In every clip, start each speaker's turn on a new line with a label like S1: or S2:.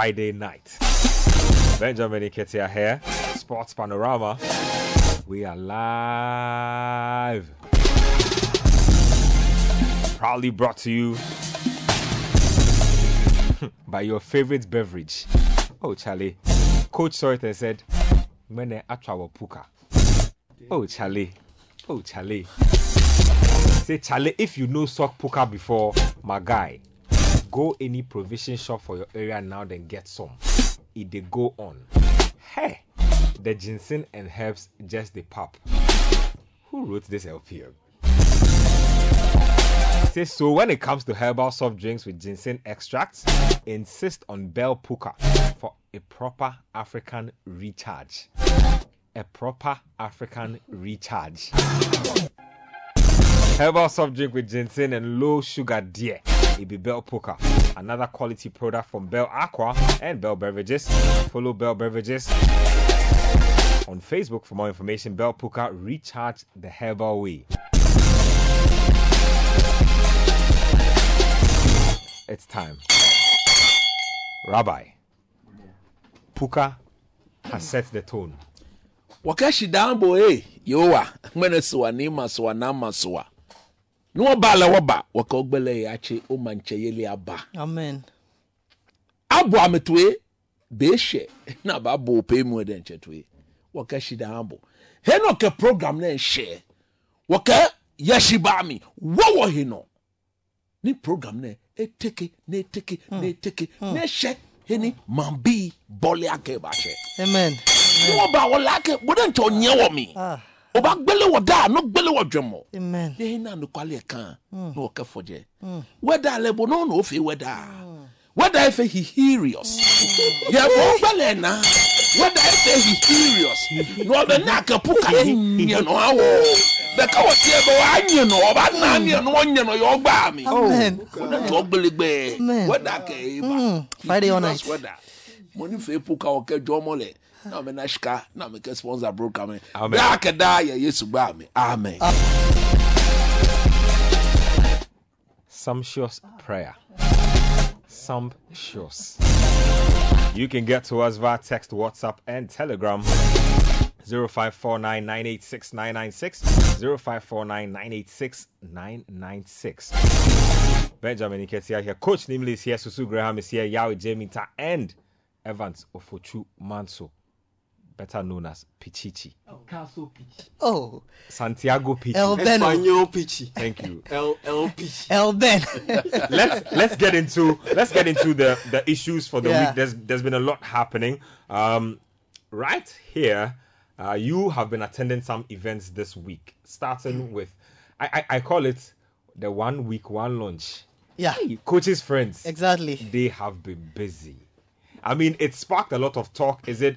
S1: Friday night. Benjamin Nketia here, Sports Panorama. We are live. Proudly brought to you by your favorite beverage. Oh, Charlie. Coach Sorter said, Mene Atrawa Puka. Oh, Charlie. Oh, Charlie. Say, Charlie, if you know Sock Puka before, my guy, go any provision shop for your area now, then get some. It they go on. Hey, the ginseng and herbs just the pop. Who wrote this LPM? Say so when it comes to herbal soft drinks with ginseng extracts, insist on Bell Puka for a proper African recharge. A proper African recharge. Herbal soft drink with ginseng and low sugar dear. It be Bell Puka. Another quality product from Bell Aqua and Bell Beverages. Follow Bell Beverages on Facebook for more information. Bell Puka recharge the herbal way. It's time. Rabbi, Puka has set the tone.
S2: wakashi dambo eh yowa suwa nima ni wọn ba la wọn ọgbẹlẹ yìí akyi ó ma nkyɛn aba.
S3: Amen.
S2: Abo ametue beehyɛ na ba abo opee mu ɛdɛ nkyɛtue wɔkɛ hyi dan abo hɛn ɔkɛ program náà nhyɛ wɔkɛ yɛhyi baami wɔwɔ hi no ne program náà eteke na eteke na eteke na hmm. ehyɛ hmm. hɛni mambi bɔli akɛ ba hyɛ.
S3: Amen.
S2: Ni wọn ba wɔlɛ akɛ bɔdɛ nkyɛn ɔnyɛ mi oba gbele wɔ da no gbele wɔ dwemɔ
S3: ne
S2: hin na nokwale kan na ɔka fɔgyɛ wɛda lɛbo no na hmm. ofe wɛda hmm. wɛda efe hihirius hmm. yɛbɔ gbele na wɛda efe hihirius na ɔbɛ na akapu ka ne nyɛ no awɔ bɛka wɔ tiɛ bɛ wanyɛ no ɔba na nyɛ no ɔnyɛ no yɛ mi. Wɛda
S3: tɔ
S2: gbele gbɛɛ wɛda kɛ
S3: eba friday all night.
S2: wɛda mo ni fe puka ɔkɛ jɔmɔ lɛ. Ọmọ lẹ náà mi náà ṣìkà náà mi kẹ sponsor broker mi
S1: Amen.
S2: bẹ́ẹ̀ akẹ́dá yẹ yéṣu gbá mi amen.
S1: Sumptuous prayer. Sumptuous. You can get to us via text, WhatsApp, and Telegram. 0549986996 0549986996 Benjamin Nketia here. Coach Nimley is here. Susu Graham is here. Yahweh Jamita and Evans Ofochu Manso, better known as Pichichi.
S4: Castle Pitch.
S3: Oh,
S1: Santiago Pichi.
S3: El Ben.
S4: Espanol Pitch.
S1: Thank you.
S4: El El Pitch.
S3: El Ben.
S1: let's let's get into let's get into the the issues for the
S3: Yeah.
S1: week. There's there's been a lot happening. Um, right here, uh, you have been attending some events this week, starting with I, I I call it the one week one lunch.
S3: yeah,
S1: Coaches friends,
S3: exactly.
S1: they have been busy. I mean, it sparked a lot of talk. Is it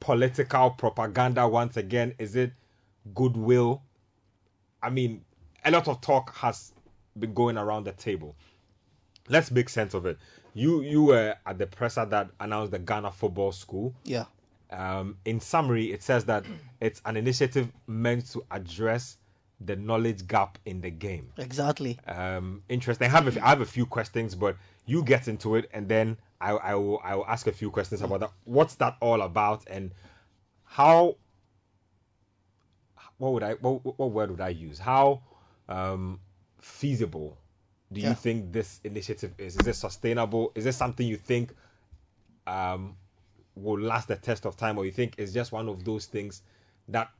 S1: political propaganda once again? Is it goodwill? I mean, a lot of talk has been going around the table. Let's make sense of it. You you were at the presser that announced the Ghana Football School.
S3: Yeah.
S1: Um, in summary, it says that it's an initiative meant to address the knowledge gap in the game
S3: Exactly.
S1: um, interesting. I have a, I have a few questions, but you get into it, and then I, I will I will ask a few questions about that. What's that all about, and how? What would I what, what word would I use? How um, feasible do you think this initiative is? Is it sustainable? Is it something you think um, will last the test of time, or you think it's just one of those things that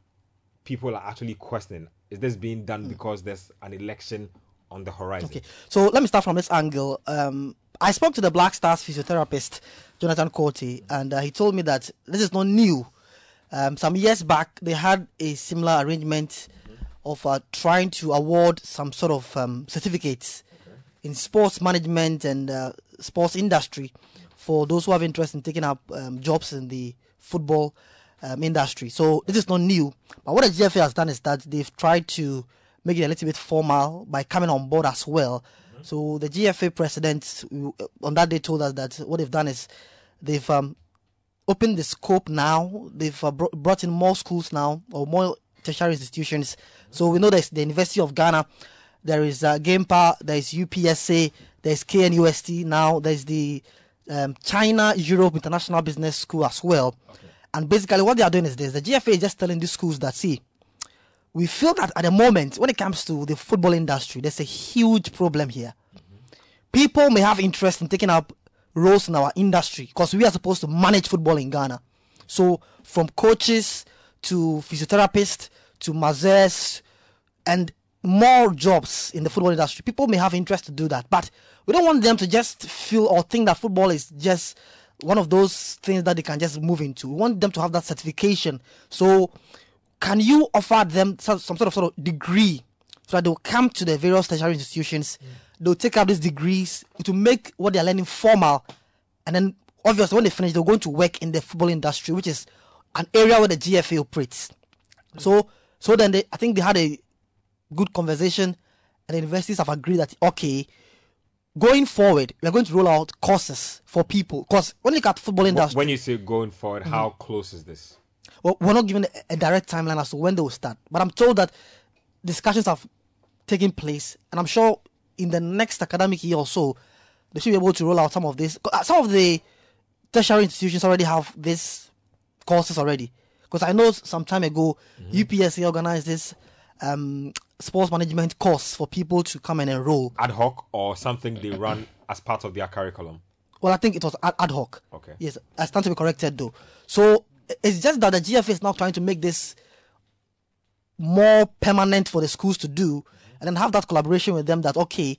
S1: people are actually questioning? Is this being done because there's an election on the horizon?
S3: Okay, so let me start from this angle. Um, I spoke to the Black Stars physiotherapist, Jonathan Corti, and uh, he told me that this is not new. Um, some years back, they had a similar arrangement of uh, trying to award some sort of um, certificates in sports management and uh, sports industry for those who have interest in taking up um, jobs in the football um, industry. So this is not new. But what the GFA has done is that they've tried to make it a little bit formal by coming on board as well. So the GFA president uh, on that day told us that what they've done is they've um, opened the scope now. They've uh, bro- brought in more schools now or more tertiary institutions. So we know there's the University of Ghana, there is uh, GIMPA, there is UPSA, there's KNUST now, there's the um, China Europe International Business School as well. And basically, what they are doing is this: the GFA is just telling these schools that see, we feel that at the moment, when it comes to the football industry, there's a huge problem here. People may have interest in taking up roles in our industry because we are supposed to manage football in Ghana. So, from coaches to physiotherapists to mazes and more jobs in the football industry, people may have interest to do that. But we don't want them to just feel or think that football is just one of those things that they can just move into. We want them to have that certification. So, can you offer them some, some sort of sort of degree so that they'll come to the various tertiary institutions, mm. they'll take up these degrees to make what they're learning formal, and then obviously when they finish, they're going to work in the football industry, which is an area where the GFA operates. Mm. So, so then they, I think they had a good conversation, and the universities have agreed that okay, going forward, we're going to roll out courses for people. Because when you look at football industry,
S1: When you say going forward, mm-hmm. how close is this?
S3: Well, we're not given a, direct timeline as to when they will start, but I'm told that discussions have taken place, and I'm sure in the next academic year or so, they should be able to roll out some of this. uh, Some of the tertiary institutions already have these courses already, because I know some time ago UPSA organized this um, sports management course for people to come and enroll.
S1: Ad hoc or something they run as part of their curriculum?
S3: Well, I think it was ad, ad hoc.
S1: Okay.
S3: Yes, I stand to be corrected though. So it's just that the GFA is now trying to make this more permanent for the schools to do, and then have that collaboration with them. That okay,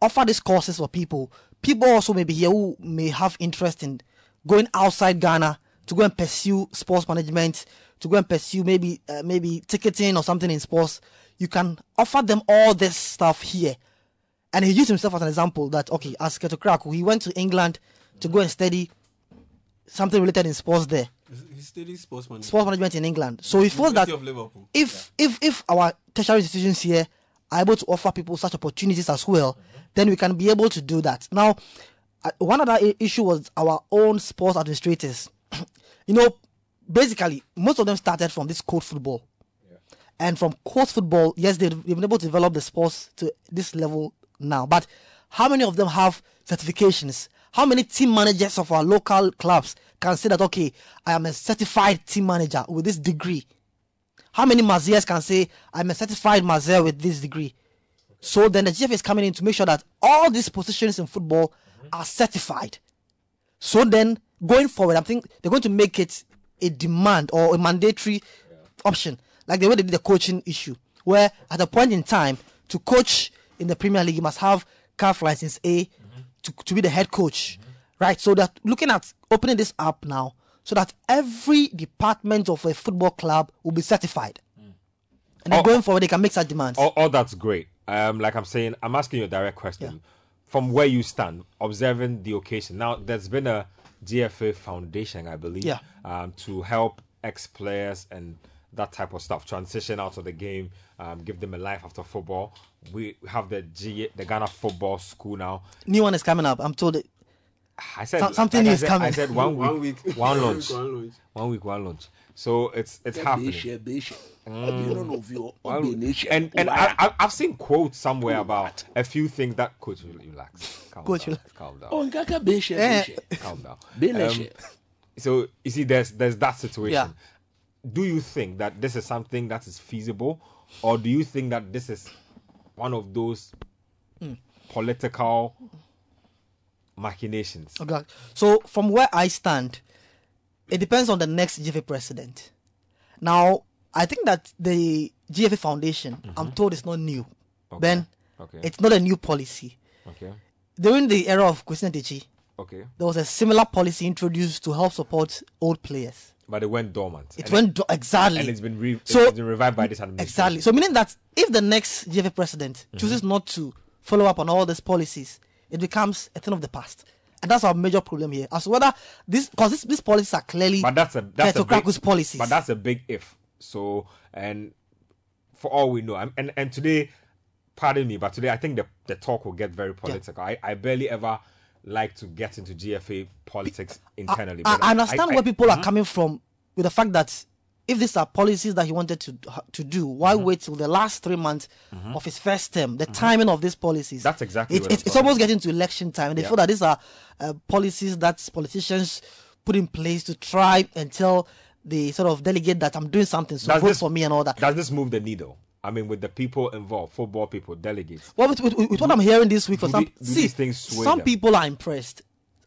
S3: offer these courses for people. People also may be here who may have interest in going outside Ghana to go and pursue sports management, to go and pursue maybe uh, maybe ticketing or something in sports. You can offer them all this stuff here. And he used himself as an example that okay, as Kurt Okraku, he went to England to go and study something related in sports there,
S4: He studied sports management.
S3: sports management in England. So he feels that
S4: University of Liverpool.
S3: if if if our tertiary institutions here are able to offer people such opportunities as well, then we can be able to do that. Now, uh, one other issue was our own sports administrators. you know, basically, most of them started from this code football. And from court football, yes, they've, they've been able to develop the sports to this level now. But how many of them have certifications? How many team managers of our local clubs can say that, okay, I am a certified team manager with this degree? How many masseurs can say, I'm a certified masseur with this degree? So then the GF is coming in to make sure that all these positions in football are certified. So then, going forward, I think they're going to make it a demand or a mandatory option, like the way they did the coaching issue, where at a point in time, to coach in the Premier League, you must have CAF license A to, to be the head coach, right? So that looking at opening this up now, so that every department of a football club will be certified, and then
S1: Oh.
S3: going forward, they can make such demands.
S1: Oh, all that's great. Um, like I'm saying, I'm asking you a direct question. From where you stand, observing the occasion. Now, there's been a GFA foundation, I believe,
S3: Yeah.
S1: um, to help ex players and that type of stuff transition out of the game, um, give them a life after football. We have the G, the Ghana Football School now.
S3: New one is coming up. I'm told. It,
S1: I said
S3: Some- something
S1: like I
S3: is
S1: said,
S3: coming.
S1: I said one week,
S4: One week.
S1: one
S4: One
S1: launch,
S4: week, one launch.
S1: one week, one launch. So it's it's happening.
S2: Behyia, behyia. Ɔbi no na ovi hɔ,
S1: Well, and and I, I, I've seen quotes somewhere about a few things that coach relax, calm
S3: Coach,
S1: down,
S3: relax.
S1: calm down,
S2: Oh, nkaka behyia,
S3: Eh.
S2: behyia.
S1: calm down.
S2: Be na
S1: Um, so you see, there's there's that situation.
S3: Yeah.
S1: Do you think that this is something that is feasible, or do you think that this is one of those hmm. political machinations?
S3: Okay. So from where I stand, it depends on the next GFA president. Now, I think that the GFA Foundation, I'm mm-hmm. told, is not new. Ben,
S1: Okay.
S3: it's not a new policy.
S1: Okay.
S3: During the era of Christian
S1: Okay.
S3: there was a similar policy introduced to help support old players.
S1: But it went dormant.
S3: It
S1: and
S3: went do- exactly.
S1: and it's been re-
S3: So-
S1: it's been revived by this administration.
S3: Exactly. So meaning that if the next GFA president mm-hmm. chooses not to follow up on all these policies, it becomes a thing of the past. And that's our major problem here. As to whether this because these policies are clearly
S1: But that's a that's a big,
S3: policies.
S1: But that's a big if. So and for all we know, I'm- and and today, pardon me, but today I think the the talk will get very political. I, I barely ever like to get into GFA politics internally.
S3: I, I understand
S1: I-
S3: where people are coming from with the fact that if these are policies that he wanted to to do, why
S1: Mm-hmm.
S3: wait till the last three months of his first term? The timing of these policies.
S1: That's exactly
S3: It, it, it's almost getting to election time, and they
S1: Yeah.
S3: feel that these are uh, policies that politicians put in place to try and tell the sort of delegate that I'm doing something, so
S1: Does
S3: vote
S1: this-
S3: for me and all that.
S1: Does this move the needle? I mean, with the people involved, football people, delegates.
S3: Well, with, with, with what I'm hearing this week, for some
S1: do
S3: see, some
S1: them?
S3: people are impressed.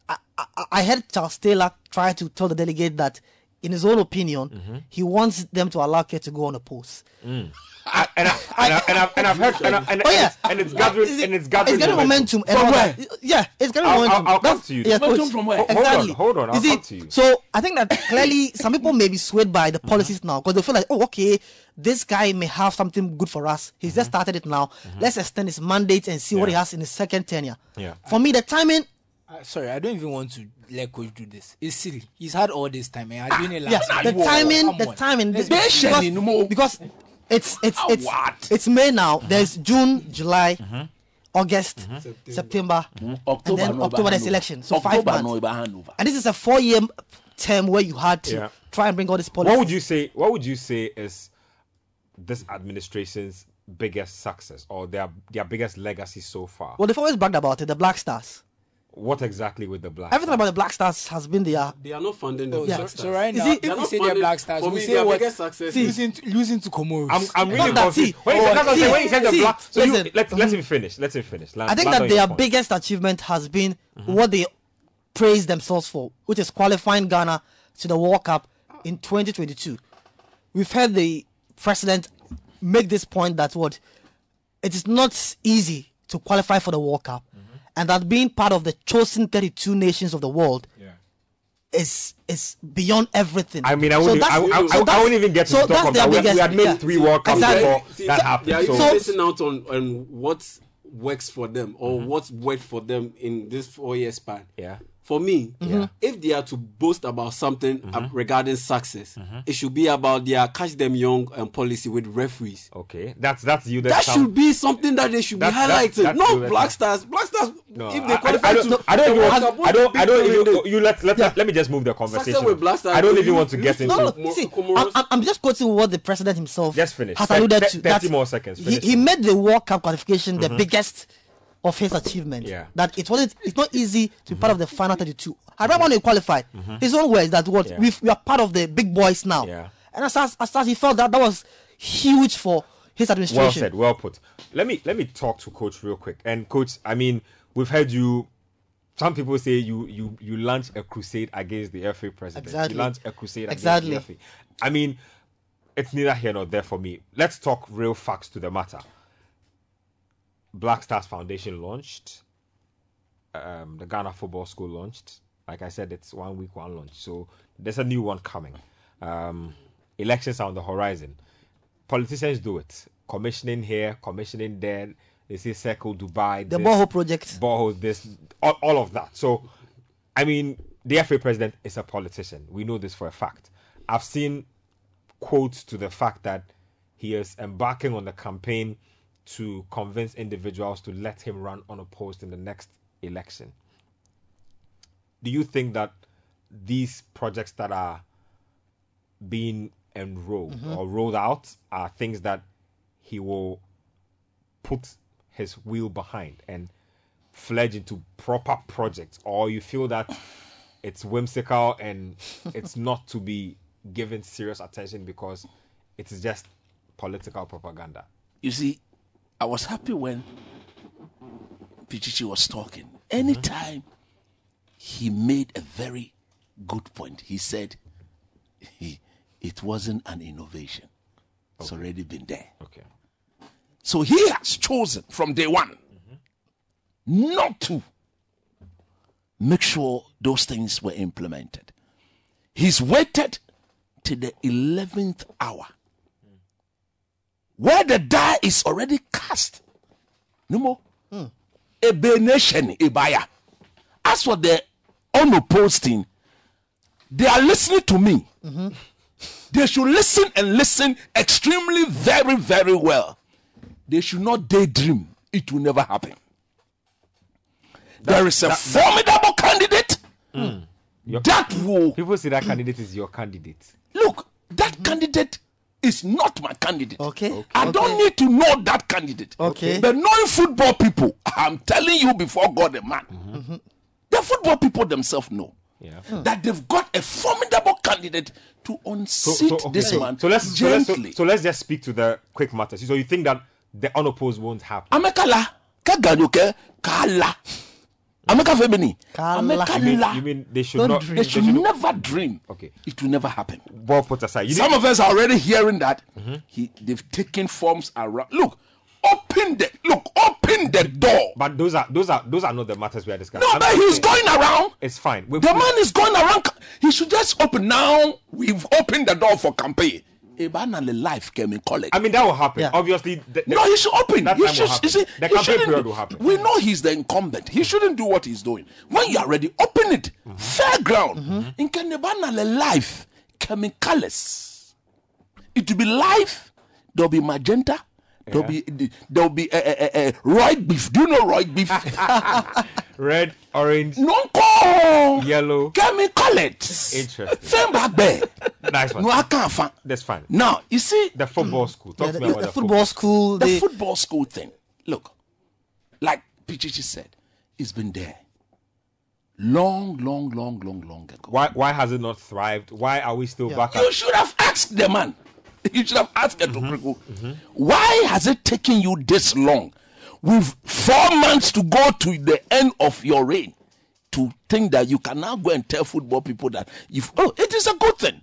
S3: I, I, I heard Charles Taylor try to tell the delegate that, in his own opinion,
S1: Mm-hmm.
S3: he wants them to allow Kurt to go on a post. Mm.
S1: I, and, I, and, I, and, I've, and I've heard, and, I, and,
S3: Oh yeah,
S1: and, it's, gathering,
S3: it-
S1: and it's gathering
S3: It's getting momentum. and
S2: From where?
S3: Yeah, it's getting
S1: I'll-
S3: momentum.
S1: I'll- I'll come to you.
S3: Yeah,
S2: Momentum from where?
S1: Hold on,
S3: Exactly.
S1: hold on, I'll
S3: see,
S1: come to you.
S3: So I think that clearly some people may be swayed by the policies now because they feel like, oh, okay, this guy may have something good for us. He's just mm-hmm. started it now. Mm-hmm. Let's extend his mandate and see what he has in his second tenure.
S1: Yeah.
S3: For me, the timing
S5: Uh, sorry, I don't even want to let coach do this. It's silly. He's had all this time and I'm doing it
S3: yeah,
S5: last
S3: the
S5: year.
S3: timing,
S5: Come
S3: the timing,
S5: Let's
S3: the-
S5: be
S3: because,
S2: no more.
S3: because it's it's
S2: Ah,
S3: it's
S2: what?
S3: it's May now. There's June, July,
S1: Mm-hmm.
S3: August, September,
S2: October,
S3: and then
S2: no
S3: October there's election. So
S2: October,
S3: five
S2: no
S3: months.
S2: by handover.
S3: And this is a four-year term where you had to
S1: Yeah.
S3: try and bring all this policy.
S1: what would you say? What would you say is this administration's biggest success or their their biggest legacy so far?
S3: Well, they've always bragged about it. The Black Stars.
S1: What exactly with the black?
S3: Everything about the Black Stars has been their.
S4: They are not funding the
S5: Oh,
S3: Yeah.
S5: so,
S4: Black
S5: so
S4: Stars.
S5: right now,
S3: it-
S5: if
S4: They are
S5: we
S4: not
S5: say they're
S4: funding-
S5: Black Stars,
S4: For
S5: we
S4: me,
S5: say
S4: their
S5: what?
S4: biggest success is
S5: Losing to, losing to Comoros.
S1: I'm, I'm really
S3: Not that,
S1: confused.
S3: see,
S1: When,
S3: oh,
S1: that's what when you said the
S3: see,
S1: black, so you, let, let him finish. Let him finish. Land-
S3: I think that their
S1: point.
S3: biggest achievement has been what they praise themselves for, which is qualifying Ghana to the World Cup in 2022. We've heard the president make this point that what it is not easy to qualify for the World Cup, and that being part of the chosen 32 nations of the world is is beyond everything.
S1: I mean, I wouldn't,
S3: that's-
S1: I, I, I,
S3: so
S1: I
S3: that's-
S1: wouldn't even get to
S3: so
S1: talk about that. We,
S3: biggest-
S1: we had made
S3: yeah.
S1: three World Cups
S3: Exactly.
S1: before
S4: See,
S1: that
S4: They
S1: happened.
S4: are even
S1: So,
S4: missing out on, on what works for them or
S1: Mm-hmm.
S4: what's worked for them in this four year span.
S1: yeah.
S4: For me,
S3: Mm-hmm.
S4: if they are to boast about something uh,
S1: Mm-hmm.
S4: regarding success, it should be about their catch them young um, policy with referees.
S1: Okay, that's that's you.
S4: That
S1: sound-
S4: should be something that they should be
S1: That's- that's-
S4: highlighting.
S1: that's
S4: Not Black Stars. Black Stars,
S1: No,
S4: if
S1: I-
S4: they
S1: I,
S4: qualify
S1: I, don't,
S4: to
S1: I don't
S4: the
S1: even want. I don't. I don't even.
S4: deal
S1: You let let let me just move the conversation.
S4: with Black Stars,
S1: I don't
S4: you-
S1: even want to get into.
S3: No, no, see, I'm, I'm just quoting what the president himself
S1: Just finish.
S3: has
S1: Thir-
S3: alluded
S1: thir-
S3: to.
S1: 30
S3: that
S1: more seconds.
S3: He, he made the World Cup qualification the biggest of his achievement.
S1: Yeah.
S3: That it wasn't. It's not easy to be part of the final 32. I don't want to qualify. His own words that what
S1: Yeah.
S3: we we are part of the big boys now.
S1: Yeah.
S3: And as as, as such, he felt that that was huge for his administration.
S1: Well said. Well put. Let me let me talk to coach real quick. And coach, I mean, we've heard you. Some people say you you you launch a crusade against the FA president.
S3: Exactly.
S1: You launch a crusade
S3: Exactly.
S1: against the FA. I mean, it's neither here nor there for me. Let's talk real facts to the matter. Black Stars Foundation launched. Um, the Ghana Football School launched. Like I said, it's one week, one launch. So there's a new one coming. Um, elections are on the horizon. Politicians do it. Commissioning here, commissioning there. They say circle Dubai.
S3: The
S1: this,
S3: borehole project.
S1: borehole this, all, all of that. So, I mean, the FA president is a politician. We know this for a fact. I've seen quotes to the fact that he is embarking on the campaign to convince individuals to let him run unopposed in the next election. Do you think that these projects that are being enrolled mm-hmm. or rolled out are things that he will put his wheel behind and fledge into proper projects, or you feel that it's whimsical and it's not to be given serious attention because it is just political propaganda?
S2: You see, I was happy when Pichichi was talking. Anytime he made a very good point, he said he, it wasn't an innovation. It's already been there.
S1: Okay.
S2: So he has chosen from day one not to make sure those things were implemented. He's waited to the 11th hour where the die is already cast. No more. A Bay nation, a buyer. As for the unopposed thing, they are listening to me. They should listen and listen extremely, very, very well. They should not daydream. It will never happen. there is a formidable candidate hmm.
S1: Your-
S2: that will
S1: People say that candidate is your candidate.
S2: look. That candidate is not my candidate.
S3: Okay. Okay.
S2: I don't need to know that candidate.
S3: Okay.
S2: But knowing football people, I'm telling you before God and man, mm-hmm. Mm-hmm. the football people themselves know
S1: Yeah. Hmm.
S2: that they've got a formidable candidate to unseat
S1: So, so, okay,
S2: this man
S1: so let's so let's, so, so let's just speak to the quick matters. So you think that the unopposed won't happen?
S2: Amekala, kaganyoke, kala. Ameka Femini,
S3: Kala.
S2: Ameka
S1: You mean,
S2: la.
S1: you mean they should
S3: Don't
S1: not?
S3: dream.
S2: They
S1: They
S2: should
S1: should
S2: never dream.
S1: Okay.
S2: It will never happen.
S1: ball put aside. You
S2: Some
S1: didn't-
S2: of us are already hearing that
S1: Mm-hmm.
S2: he they've taken forms around. Look, open the look, open the door.
S1: but those are those are those are not the matters we are discussing.
S2: No,
S1: I'm
S2: but
S1: not
S2: he's going around.
S1: It's fine. We-
S2: The
S1: we-
S2: man is going around. He should just open now. We've opened the door for campaign. Ebanale life came in college.
S1: I mean, that will happen.
S3: Yeah.
S1: Obviously, the, the-
S2: no, he should open.
S1: That
S2: He
S1: time will
S2: should,
S1: happen.
S2: you see,
S1: The campaign period will happen.
S2: We know he's the incumbent. He shouldn't do what he's doing. When you are ready, open it.
S1: Mm-hmm.
S2: Fair ground. In Kenebanale life, chemicals. It will be life. There'll be magenta. There'll be there'll be uh, uh, uh, roid beef. Do you know roid beef?
S1: red, orange,
S2: Nonko.
S1: yellow.
S2: Chemicals.
S1: Interesting.
S2: Fẹ́n bá gbẹ.
S1: Nice one.
S2: No, I can't find.
S1: That's fine.
S2: Now you see
S1: The football school. Talk
S3: Yeah,
S1: to
S3: the,
S1: me about
S3: the
S1: the,
S3: football school.
S2: the
S3: they,
S2: football school thing. Look, like Pichichi said, it's been there long, long, long, long, long ago.
S1: Why why has it not thrived? Why are we still back
S2: You
S1: at
S2: should have asked the man. You should have asked
S1: Mm-hmm.
S2: Eto Why has it taken you this long? With four months to go to the end of your reign, to think that you can now go and tell football people that if oh, it is a good thing.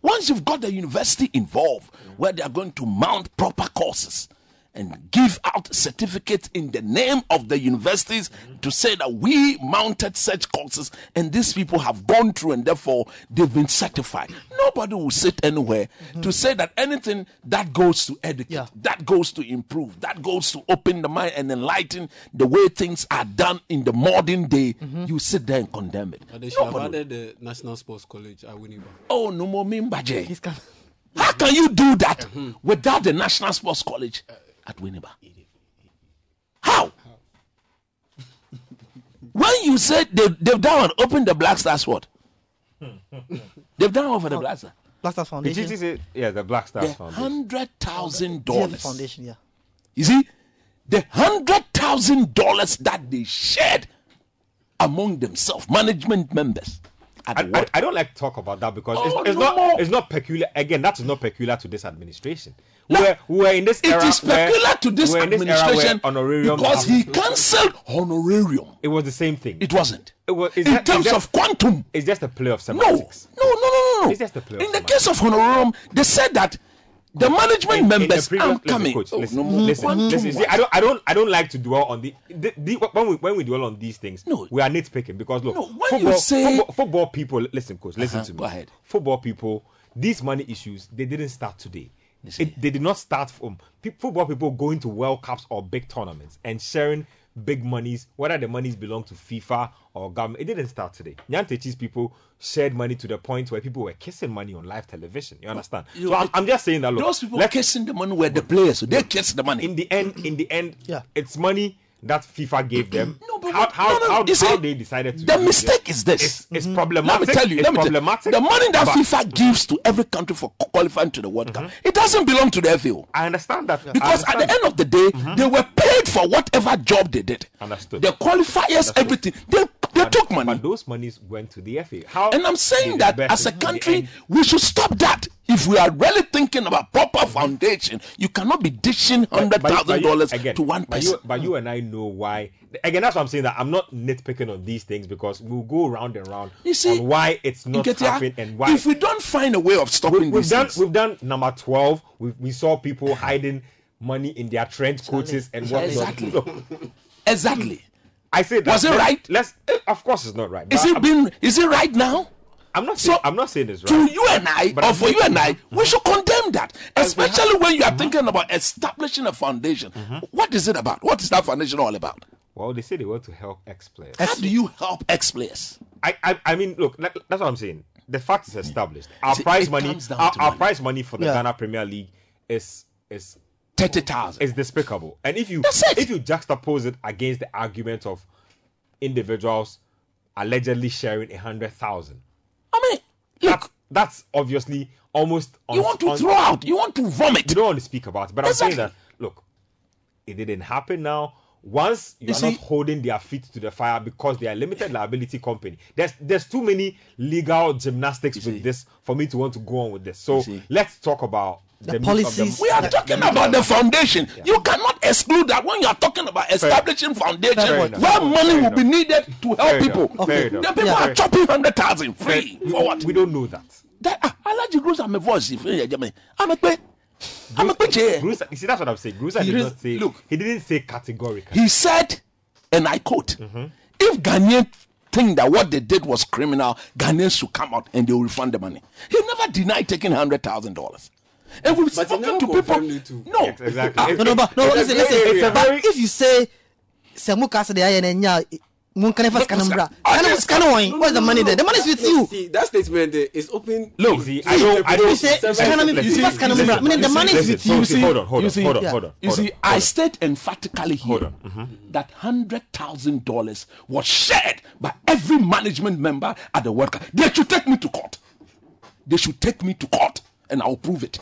S2: Once you've got the university involved, where they are going to mount proper courses and give out certificates in the name of the universities to say that we mounted such courses and these people have gone through and therefore they've been certified. Nobody will sit anywhere to mhm. say that anything that goes to educate,
S3: Yeah.
S2: that goes to improve, that goes to open the mind and enlighten the way things are done in the modern day, mhm. you sit there and condemn it.
S4: But they should have
S2: Nobody will-
S4: added the National Sports College at Winneba.
S2: Oh, no more Mimbaje.
S3: he's
S2: How can you do that mm-hmm. without the National Sports College uh, at Winneba? How? when you said they, they've done and opened the Black Stars, what? they've done over the oh, Black Stars.
S3: Black Stars Foundation.
S1: you say yeah the Black Stars
S2: The
S1: Foundation?
S2: hundred thousand
S3: DFB
S2: dollars.
S3: Foundation, yeah.
S2: You see, the hundred thousand dollars that they shared among themselves, management members.
S1: I, I. I don't like to talk about that because
S2: Oh,
S1: it's, it's
S2: no
S1: not
S2: more.
S1: it's not peculiar again that is not peculiar to this administration
S2: No.
S1: We're, we're in this
S2: It
S1: era
S2: is peculiar to this
S1: this
S2: administration
S1: honorarium
S2: because he cancelled honorarium.
S1: it was the same thing
S2: It wasn't.
S1: It was-
S2: in
S1: that-
S2: terms of quantum.
S1: it's just a play of
S2: No, no,
S1: semantics
S2: no, no, no, no.
S1: It's just a play of
S2: In the case of honorarium, they said that the management
S1: In- in the
S2: members
S1: previous-
S2: are
S1: listen,
S2: coming.
S1: coach,
S2: Oh,
S1: listen,
S2: no
S1: listen, listen. See. I don't, I don't, I don't like to dwell on the, the, the when we when we dwell on these things.
S2: No.
S1: we are nitpicking because look,
S2: No, when
S1: football,
S2: you say-
S1: football, football people, listen, coach, listen
S2: Uh-huh,
S1: to me.
S2: go ahead.
S1: Football people, these money issues, they didn't start today.
S2: See.
S1: It, they did not start from pe- football people going to World Cups or big tournaments and sharing big monies, whether the monies belong to FIFA or government. It didn't start today. Nyantakyi's people shared money to the point where people were kissing money on live television. You understand?
S2: You-
S1: so I'm, I'm just saying that look,
S2: Those people
S1: let's-
S2: kissing the money were the players. So they kiss the money.
S1: in the end, in the end,
S3: Yeah.
S1: it's money that FIFA gave them.
S2: No, but
S1: how how,
S2: no,
S1: how, how they decided to
S2: the mistake is this.
S1: It's, it's mm-hmm.
S2: Let
S1: problematic.
S2: me tell you.
S1: It's
S2: Let me tell you. The money that FIFA gives to every country for qualifying to the World Cup, mm-hmm. it doesn't belong to the FAO.
S1: I understand that
S2: Because at the end of the day, mm-hmm. they were paid for whatever job they did.
S1: Understood.
S2: The qualifiers, everything. They, they took money.
S1: but those monies went to the FA. How?
S2: And I'm saying that as a
S1: best in the
S2: country, we should stop that. If we are really thinking about proper foundation, you cannot be dishing hundred
S1: but- but
S2: thousand
S1: you-
S2: dollars to one
S1: but
S2: person.
S1: You, but you and I know why. Again, that's what I'm saying. That I'm not nitpicking on these things because we'll go round and round
S2: You see,
S1: on why it's not
S2: Nketia,
S1: happening and why.
S2: If we don't find a way of stopping
S1: we've
S2: these
S1: done
S2: things,
S1: we've done number 12 we, we saw people hiding money in their trench coaches and what
S2: Exactly. Exactly.
S1: i say that
S2: Was it
S1: let's-
S2: right?
S1: let's of course it's not right
S2: Is it
S1: I'm,
S2: been? Is it right now?
S1: I'm not saying
S2: so-
S1: i'm not saying it's
S2: To you and I,
S1: But
S2: or
S1: I'm
S2: for you and I, we should condemn that, especially when you are
S1: Uh-huh.
S2: thinking about establishing a foundation. What is it about? What is that foundation all about?
S1: well they say they want to help ex players
S2: How do you help ex players?
S1: I, I i mean look that- that's what i'm saying the fact is established our
S2: See,
S1: prize money our, our
S2: money.
S1: prize money for the
S3: Yeah.
S1: ghana premier league is is
S2: Thirty thousand.
S1: is despicable. And if you if you juxtapose it against the argument of individuals allegedly sharing a hundred thousand,
S2: I mean, look.
S1: that's obviously almost.
S2: You want to
S1: un-
S2: throw out. You want to vomit.
S1: You don't want to speak about it, but I'm saying
S2: Exactly.
S1: that look, it didn't happen now. Once you,
S2: You
S1: are
S2: see-
S1: not holding their feet to the fire because they are a limited liability company, there's there's too many legal gymnastics with
S2: see.
S1: this for me to want to go on with this. So let's talk about the, meat of
S3: policies.
S2: We are talking about the foundation. You cannot exclude that when you are talking about establishing foundation
S1: Fair enough.
S2: where money
S1: Fair
S2: will
S1: able.
S2: be needed to help
S1: Fair
S2: people.
S1: enough. Fair.
S2: The people
S3: Yeah.
S2: are chopping hundred thousand free
S1: we,
S2: for what?
S1: we don't know that.
S2: That ah, allergy groups are my voice. If you me, I'm a pay. I'm a pay.
S1: Grusah, you see, that's what I'm saying. Grusah did
S2: He-
S1: not say.
S2: look.
S1: he didn't say categorically.
S2: He said, and I quote: "If Ghanaian think that what they did was criminal, Ghanaians should come out and they will refund the money." He never denied taking hundred thousand dollars. And we've
S4: But he
S2: spoken to people.
S4: confirmed too.
S2: No,
S1: Exactly.
S3: No, no, but no,
S1: It's
S3: listen,
S1: gray
S3: listen.
S1: area.
S3: But if you say, "Semu kasa de aye na nya, mun kane first kane mbra."
S2: Ah,
S3: Kane wine. Where's the money there? The money is with you.
S4: See, that statement there is open.
S2: Look,
S1: You see, I don't. I don't.
S3: You say,
S1: listen,
S3: economy
S1: listen,
S3: first kane
S1: listen,
S3: mbra. Meaning the
S1: listen,
S3: money is with
S1: so
S3: you.
S1: see, Hold on, hold on, hold on, hold on.
S2: You see, I state emphatically here
S1: Hold on. Mm-hmm.
S2: that hundred thousand dollars was shared by every management member at the World Cup. They should take me to court. They should take me to court, and I'll prove it.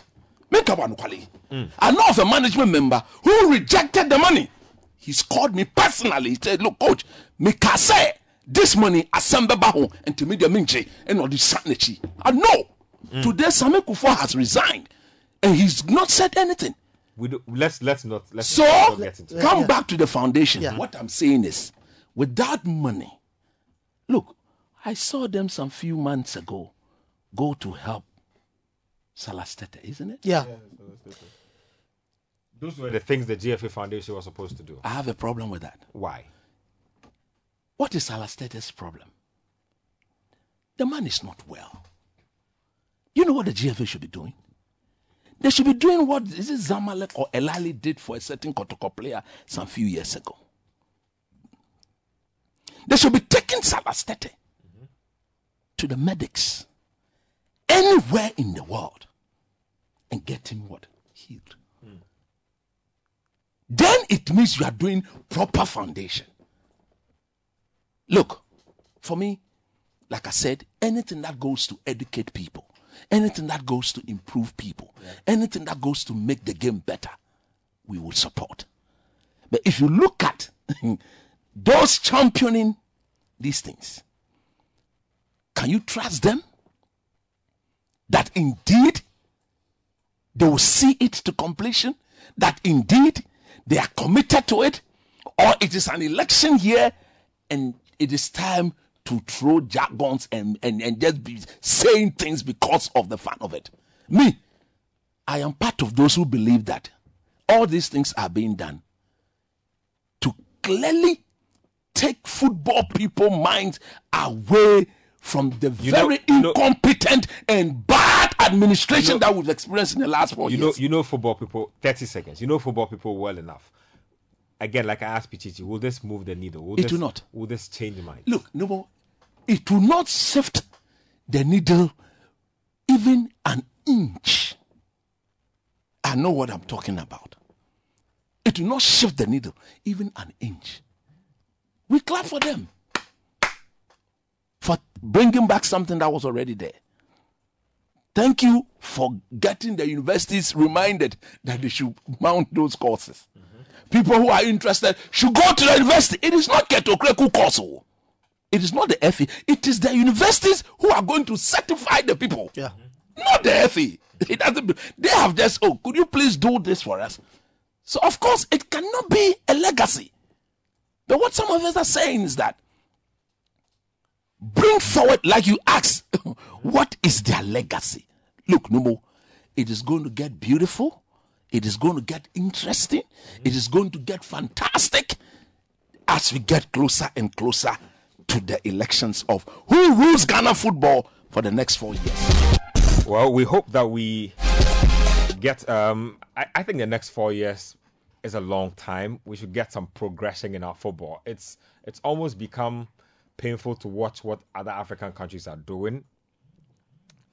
S2: Make up one quality.
S1: Mm.
S2: I know of a management member who rejected the money. He's called me personally. He said, "Look, coach, me can say this money assemble baho and to me the minche and all this sanity." I know.
S1: Mm.
S2: Today, Sammy Kuffour has resigned, and he's not said anything.
S1: We do, let's let's not let's
S2: So
S1: not get into
S2: come
S3: Yeah.
S2: back to the foundation.
S3: Yeah.
S2: What I'm saying is, without money, look, I saw them some few months ago go to help Salastete, isn't it?
S3: Yeah.
S1: Those were the things the GFA Foundation was supposed to do.
S2: I have a problem with that.
S1: Why?
S2: What is Salastete's problem? The man is not well. You know what the GFA should be doing? They should be doing what is it Zamalek or Al Ahly did for a certain Kotoko player some few years ago. They should be taking Salastete mm-hmm. to the medics anywhere in the world and get him what? Healed. Hmm. Then it means you are doing proper foundation. Look, for me, like I said, anything that goes to educate people, anything that goes to improve people, anything that goes to make the game better, we will support. But if you look at those championing these things, can you trust them? That indeed they will see it to completion? That indeed they are committed to it? Or it is an election year and it is time to throw jargons and, and, and just be saying things because of the fun of it? Me, I am part of those who believe that all these things are being done to clearly take football people minds away from the
S1: You know-
S2: very
S1: know-
S2: incompetent and bad administration
S1: You know-
S2: that we've experienced in the last four
S1: You know,
S2: years.
S1: you know football people. Thirty seconds. You know football people well enough. Again, like I asked Pichichi, will this move the needle? Will
S2: It
S1: this,
S2: will not.
S1: Will this change minds?
S2: Look, no more. It will not shift the needle even an inch. I know what I'm talking about. It will not shift the needle even an inch. We clap for them for bringing back something that was already there. Thank you for getting the universities reminded that they should mount those courses. Mm-hmm. People who are interested should go to the university. It is not Kurt Okraku course. oh. It is not the FE. It is the universities who are going to certify the people.
S3: Yeah. Mm-hmm.
S2: Not the FE. It doesn't. They have just. Oh, could you please do this for us? So of course it cannot be a legacy. But what some of us are saying is that bring forward, like you asked, what is their legacy? Look, Numo, it is going to get beautiful. It is going to get interesting. It is going to get fantastic as we get closer and closer to the elections of who rules Ghana football for the next four years.
S1: Well, we hope that we get. Um, I, I think the next four years is a long time. We should get some progression in our football. It's it's almost become painful to watch what other African countries are doing.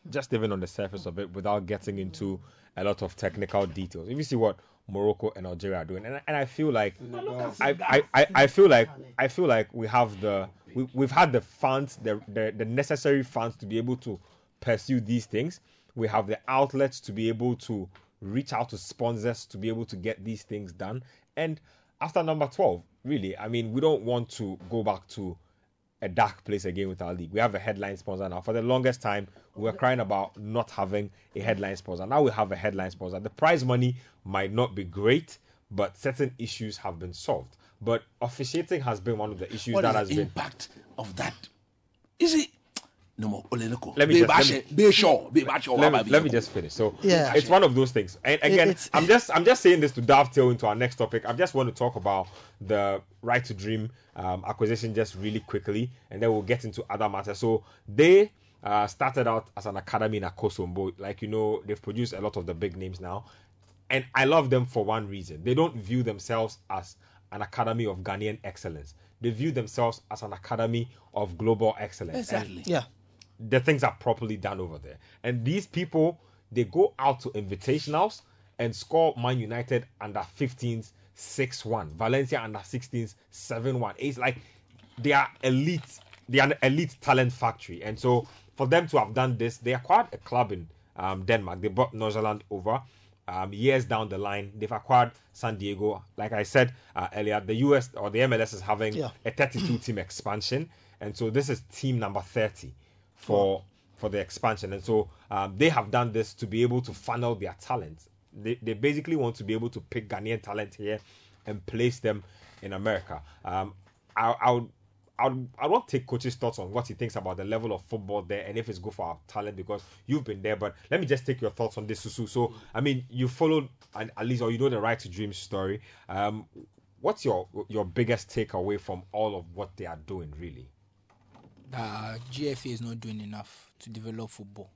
S1: Just even on the surface of it, without getting into a lot of technical details. If you see what Morocco and Algeria are doing, and, I- and I feel like oh I, I, I, I feel like I feel like we have the we, we've had the funds, the, the the necessary funds to be able to pursue these things. We have the outlets to be able to reach out to sponsors to be able to get these things done. And after number 12, really, I mean, we don't want to go back to a dark place again with our league. We have a headline sponsor now. For the longest time, we were crying about not having a headline sponsor. Now we have a headline sponsor. The prize money might not be great, but certain issues have been solved. But officiating has been one of the issues
S2: What
S1: that
S2: is
S1: has
S2: the
S1: been.
S2: impact of that? Is it no more Olenoko?
S1: Let me just- let me-
S2: be sure, be
S1: let me, let me just finish. So
S3: Yeah.
S1: it's one of those things. And again,
S3: it's-
S1: I'm just I'm just saying this to dovetail into our next topic. I just want to talk about the right to dream um, acquisition just really quickly, and then we'll get into other matters. So they uh, started out as an academy in Akosombo. Like you know, they've produced a lot of the big names now, and I love them for one reason. They don't view themselves as an academy of Ghanaian excellence. They view themselves as an academy of global excellence. And
S2: Exactly.
S3: Yeah.
S1: The things are properly done over there. And these people, they go out to invitationals and score Man United under 15s 6 1, Valencia under 16s 7 1. It's like they are elite, they are an elite talent factory. And so for them to have done this, they acquired a club in um, Denmark. They brought Nordsjælland over. Um, years down the line, they've acquired San Diego. Like I said uh, earlier, the US or the MLS is having
S3: Yeah.
S1: a 32 team expansion. And so this is team number 30 for for the expansion and so um, they have done this to be able to funnel their talent they, they basically want to be able to pick ghanaian talent here and place them in america um, I, I would I would, I want to take coach's thoughts on what he thinks about the level of football there and if it's good for our talent because you've been there. But let me just take your thoughts on this, Susu. So, I mean, you followed and at least, or you know the right to dream story. Um, what's your your biggest takeaway from all of what they are doing, really?
S5: Uh, GFA is not doing enough to develop football.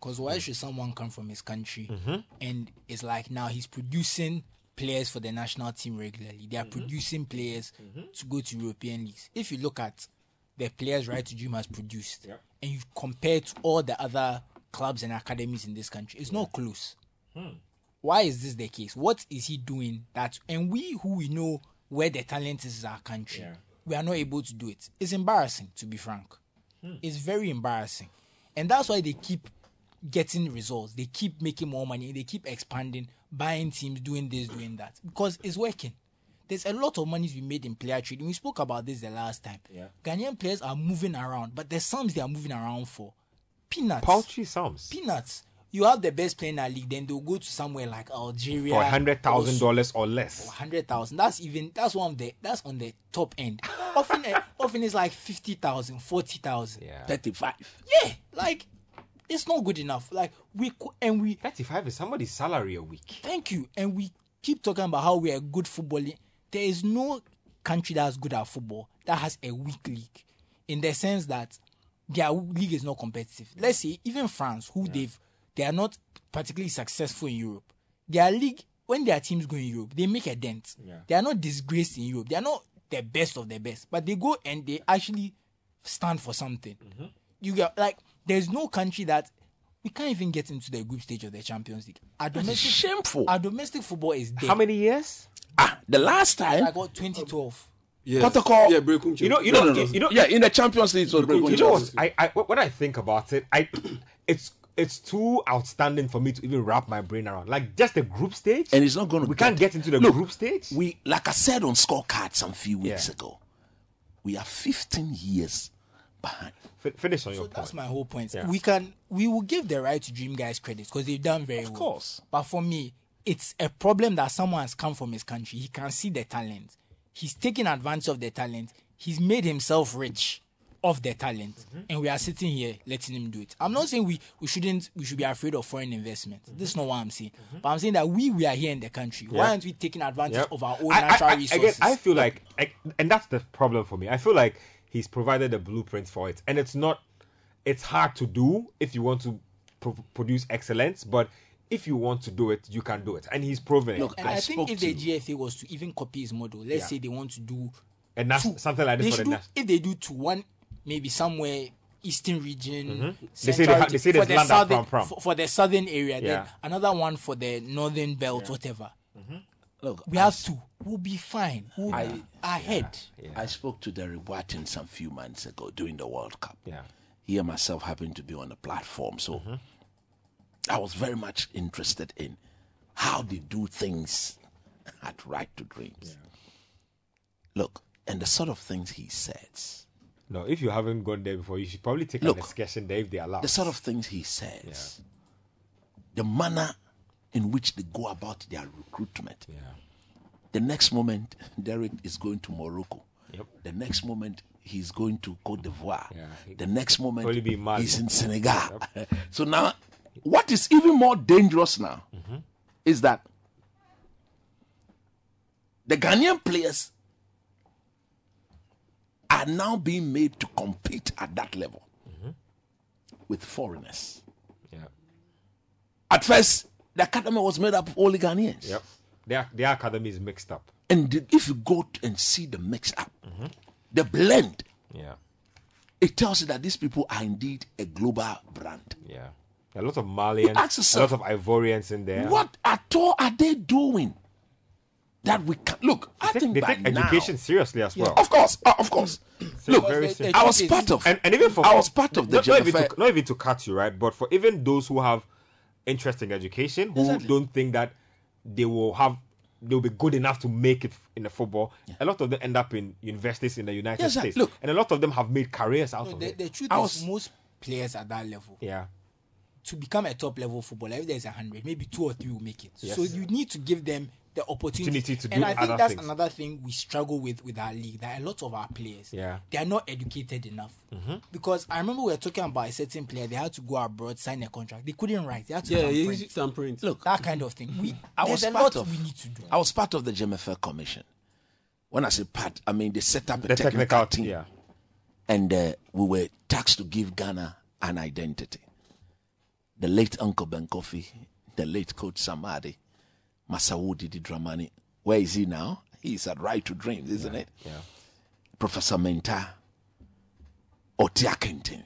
S5: Because why hmm. should someone come from his country mm-hmm. and it's like now he's producing players for the national team regularly? They are mm-hmm. producing players mm-hmm. to go to European leagues. If you look at the players Right to Dream has produced
S1: Yeah.
S5: and you compare to all the other clubs and academies in this country, it's not close. Hmm. Why is this the case? What is he doing that? And we who we know where the talent is in our country,
S1: Yeah.
S5: We are not able to do it. It's embarrassing, to be frank. Hmm. It's very embarrassing. And that's why they keep getting results. They keep making more money. They keep expanding, buying teams, doing this, doing that. Because it's working. There's a lot of money to be made in player trading. We spoke about this the last time.
S1: Yeah.
S5: Ghanaian players are moving around, but the sums they are moving around for peanuts.
S1: Paltry sums
S5: Peanuts. You have the best player in our league, then they'll go to somewhere like Algeria.
S1: for hundred thousand dollars or less.
S5: hundred thousand. That's even that's one of the that's on the top end. often eh, often it's like 50,000, 40,000.
S1: Yeah,
S2: 35.
S5: Yeah, like it's not good enough. Like we and we
S1: thirty-five is somebody's salary a week.
S5: thank you and we keep talking about how we are good footballing. There is no country that's good at football that has a weak league, in the sense that their league is not competitive. Let's say even France, who they've they are not particularly successful in Europe. Their league, when their teams go in Europe, they make a dent.
S1: Yeah.
S5: They are not disgraced in Europe. They are not the best of the best, but they go and they actually stand for something. You get like there's no country that we can't even get into the group stage of the Champions League. Our domestic
S2: shameful.
S5: Our domestic football is dead.
S1: How many years?
S2: Ah, the last time.
S5: I got 2012.
S4: Yes.
S2: Protocol-
S4: Yeah, Berekum
S1: You know, you know,
S2: no, no.
S1: you know,
S2: yeah, in the Champions League. So
S4: Berekum
S1: you know what? I, I when I think about it, I it's it's too outstanding for me to even wrap my brain around. Like just the group stage,
S2: and it's not going to.
S1: we can't get into the
S2: Look,
S1: group stage.
S2: We, like I said on scorecard some few weeks
S1: Yeah.
S2: ago, we are 15 years behind.
S1: Fi- finish on your
S5: So that's
S1: point.
S5: my whole point.
S1: Yeah.
S5: We can we will give the right to dream guys credit because they've done very well.
S2: Of course.
S5: But for me, it's a problem that someone has come from his country. He can see the talent. He's taken advantage of the talent. He's made himself rich of their talent.
S1: Mm-hmm.
S5: And we are sitting here letting him do it. I'm not saying we, we shouldn't we should be afraid of foreign investment. This is not what I'm saying. But I'm saying that we we are here in the country. Why
S1: Mm-hmm.
S5: Aren't we taking advantage
S1: Yep.
S5: of our own
S1: I- I-
S5: natural
S1: I-
S5: resources?
S1: Again, I feel like, I, and that's the problem for me. I feel like he's provided a blueprint for it, and it's not. It's hard to do if you want to pro- produce excellence, but if you want to do it, you can do it, and he's proven it.
S2: Look,
S5: and
S2: I
S5: I, think if the GFA was to even copy his model, let's
S1: Yeah.
S5: say they want to do
S1: and that's
S5: two.
S1: something like
S5: they
S1: this for the
S5: do, if they do two one maybe somewhere eastern region
S1: Mm-hmm. They say they ha- they say there's
S5: for the
S1: land at
S5: southern
S1: Prampram.
S5: For, for the southern area
S1: Yeah.
S5: then another one for the northern belt whatever
S2: Look,
S5: we
S2: I,
S5: have two we'll be fine we'll be ahead
S2: I spoke to Derek Boateng some few months ago during the World Cup.
S1: Yeah.
S2: he and myself happened to be on the platform. So I was very much interested in how they do things at Right to Dreams. Look, and the sort of things he says,
S1: No, if you haven't gone there before, you should probably take
S2: Look,
S1: an excursion there if they allow.
S2: the sort of things he says, the manner in which they go about their recruitment.
S1: Yeah.
S2: The next moment, Derek is going to Morocco.
S1: Yep.
S2: The next moment, he's going to Cote d'Ivoire.
S1: Yeah.
S2: The next moment, he's in Senegal. so now, what is even more dangerous now
S1: Mm-hmm.
S2: is that the Ghanaian players are now being made to compete at that level
S1: Mm-hmm.
S2: with foreigners.
S1: Yeah.
S2: At first, the academy was made up of only Ghanaians.
S1: Yep. Their, their academy is mixed up.
S2: And the- if you go and see the mix up, the blend,
S1: Yeah.
S2: it tells you that these people are indeed a global brand.
S1: Yeah. A lot of Malians,
S2: ask
S1: a lot of Ivorians in there.
S2: What at all are they doing that we can look? I
S1: They
S2: think
S1: take,
S2: by
S1: they take education
S2: now,
S1: seriously as well.
S2: of course, uh, of course. Look,
S1: very
S2: I was part of,
S1: and, and even for
S2: I was part of the
S1: not, not, even to, not even to cut you right, but for even those who have interest in education who
S2: Exactly.
S1: don't think that they will have they'll be good enough to make it in the football. A lot of them end up in universities in the United
S2: Yes.
S1: States,
S2: Look.
S1: and a lot of them have made careers out
S5: No,
S1: of
S5: the,
S1: it.
S5: the truth
S2: I
S5: is,
S2: was-
S5: most players at that level
S1: yeah,
S5: to become a top level footballer, if there's a hundred, maybe two or three will make it.
S1: Yes.
S5: So you need to give them the opportunity,
S1: Opportunity to do and
S5: I think
S1: other
S5: that's
S1: things.
S5: another thing we struggle with with our league. That a lot of our players,
S1: Yeah. Mm-hmm.
S5: they are not educated enough. Because I remember we were talking about a certain player. They had to go abroad, sign a contract. They couldn't write. They had to
S4: Yeah,
S5: come
S4: you
S5: print.
S4: some print.
S2: look,
S5: that kind of thing. We
S2: I
S5: there's
S2: was
S5: a
S2: part
S5: lot
S2: of.
S5: we need to do.
S2: I was part of the GMFL commission. When I say part, I mean they set up a
S1: the
S2: technical,
S1: technical
S2: team,
S1: yeah,
S2: and uh, we were tasked to give Ghana an identity. The late Uncle Ben Koufie, the late Coach Sam Arday, Masawu Didi Dramani. Where is he now? He's at Right to Dreams, isn't it?
S1: yeah.
S2: Professor Menta, Oti Akenteng.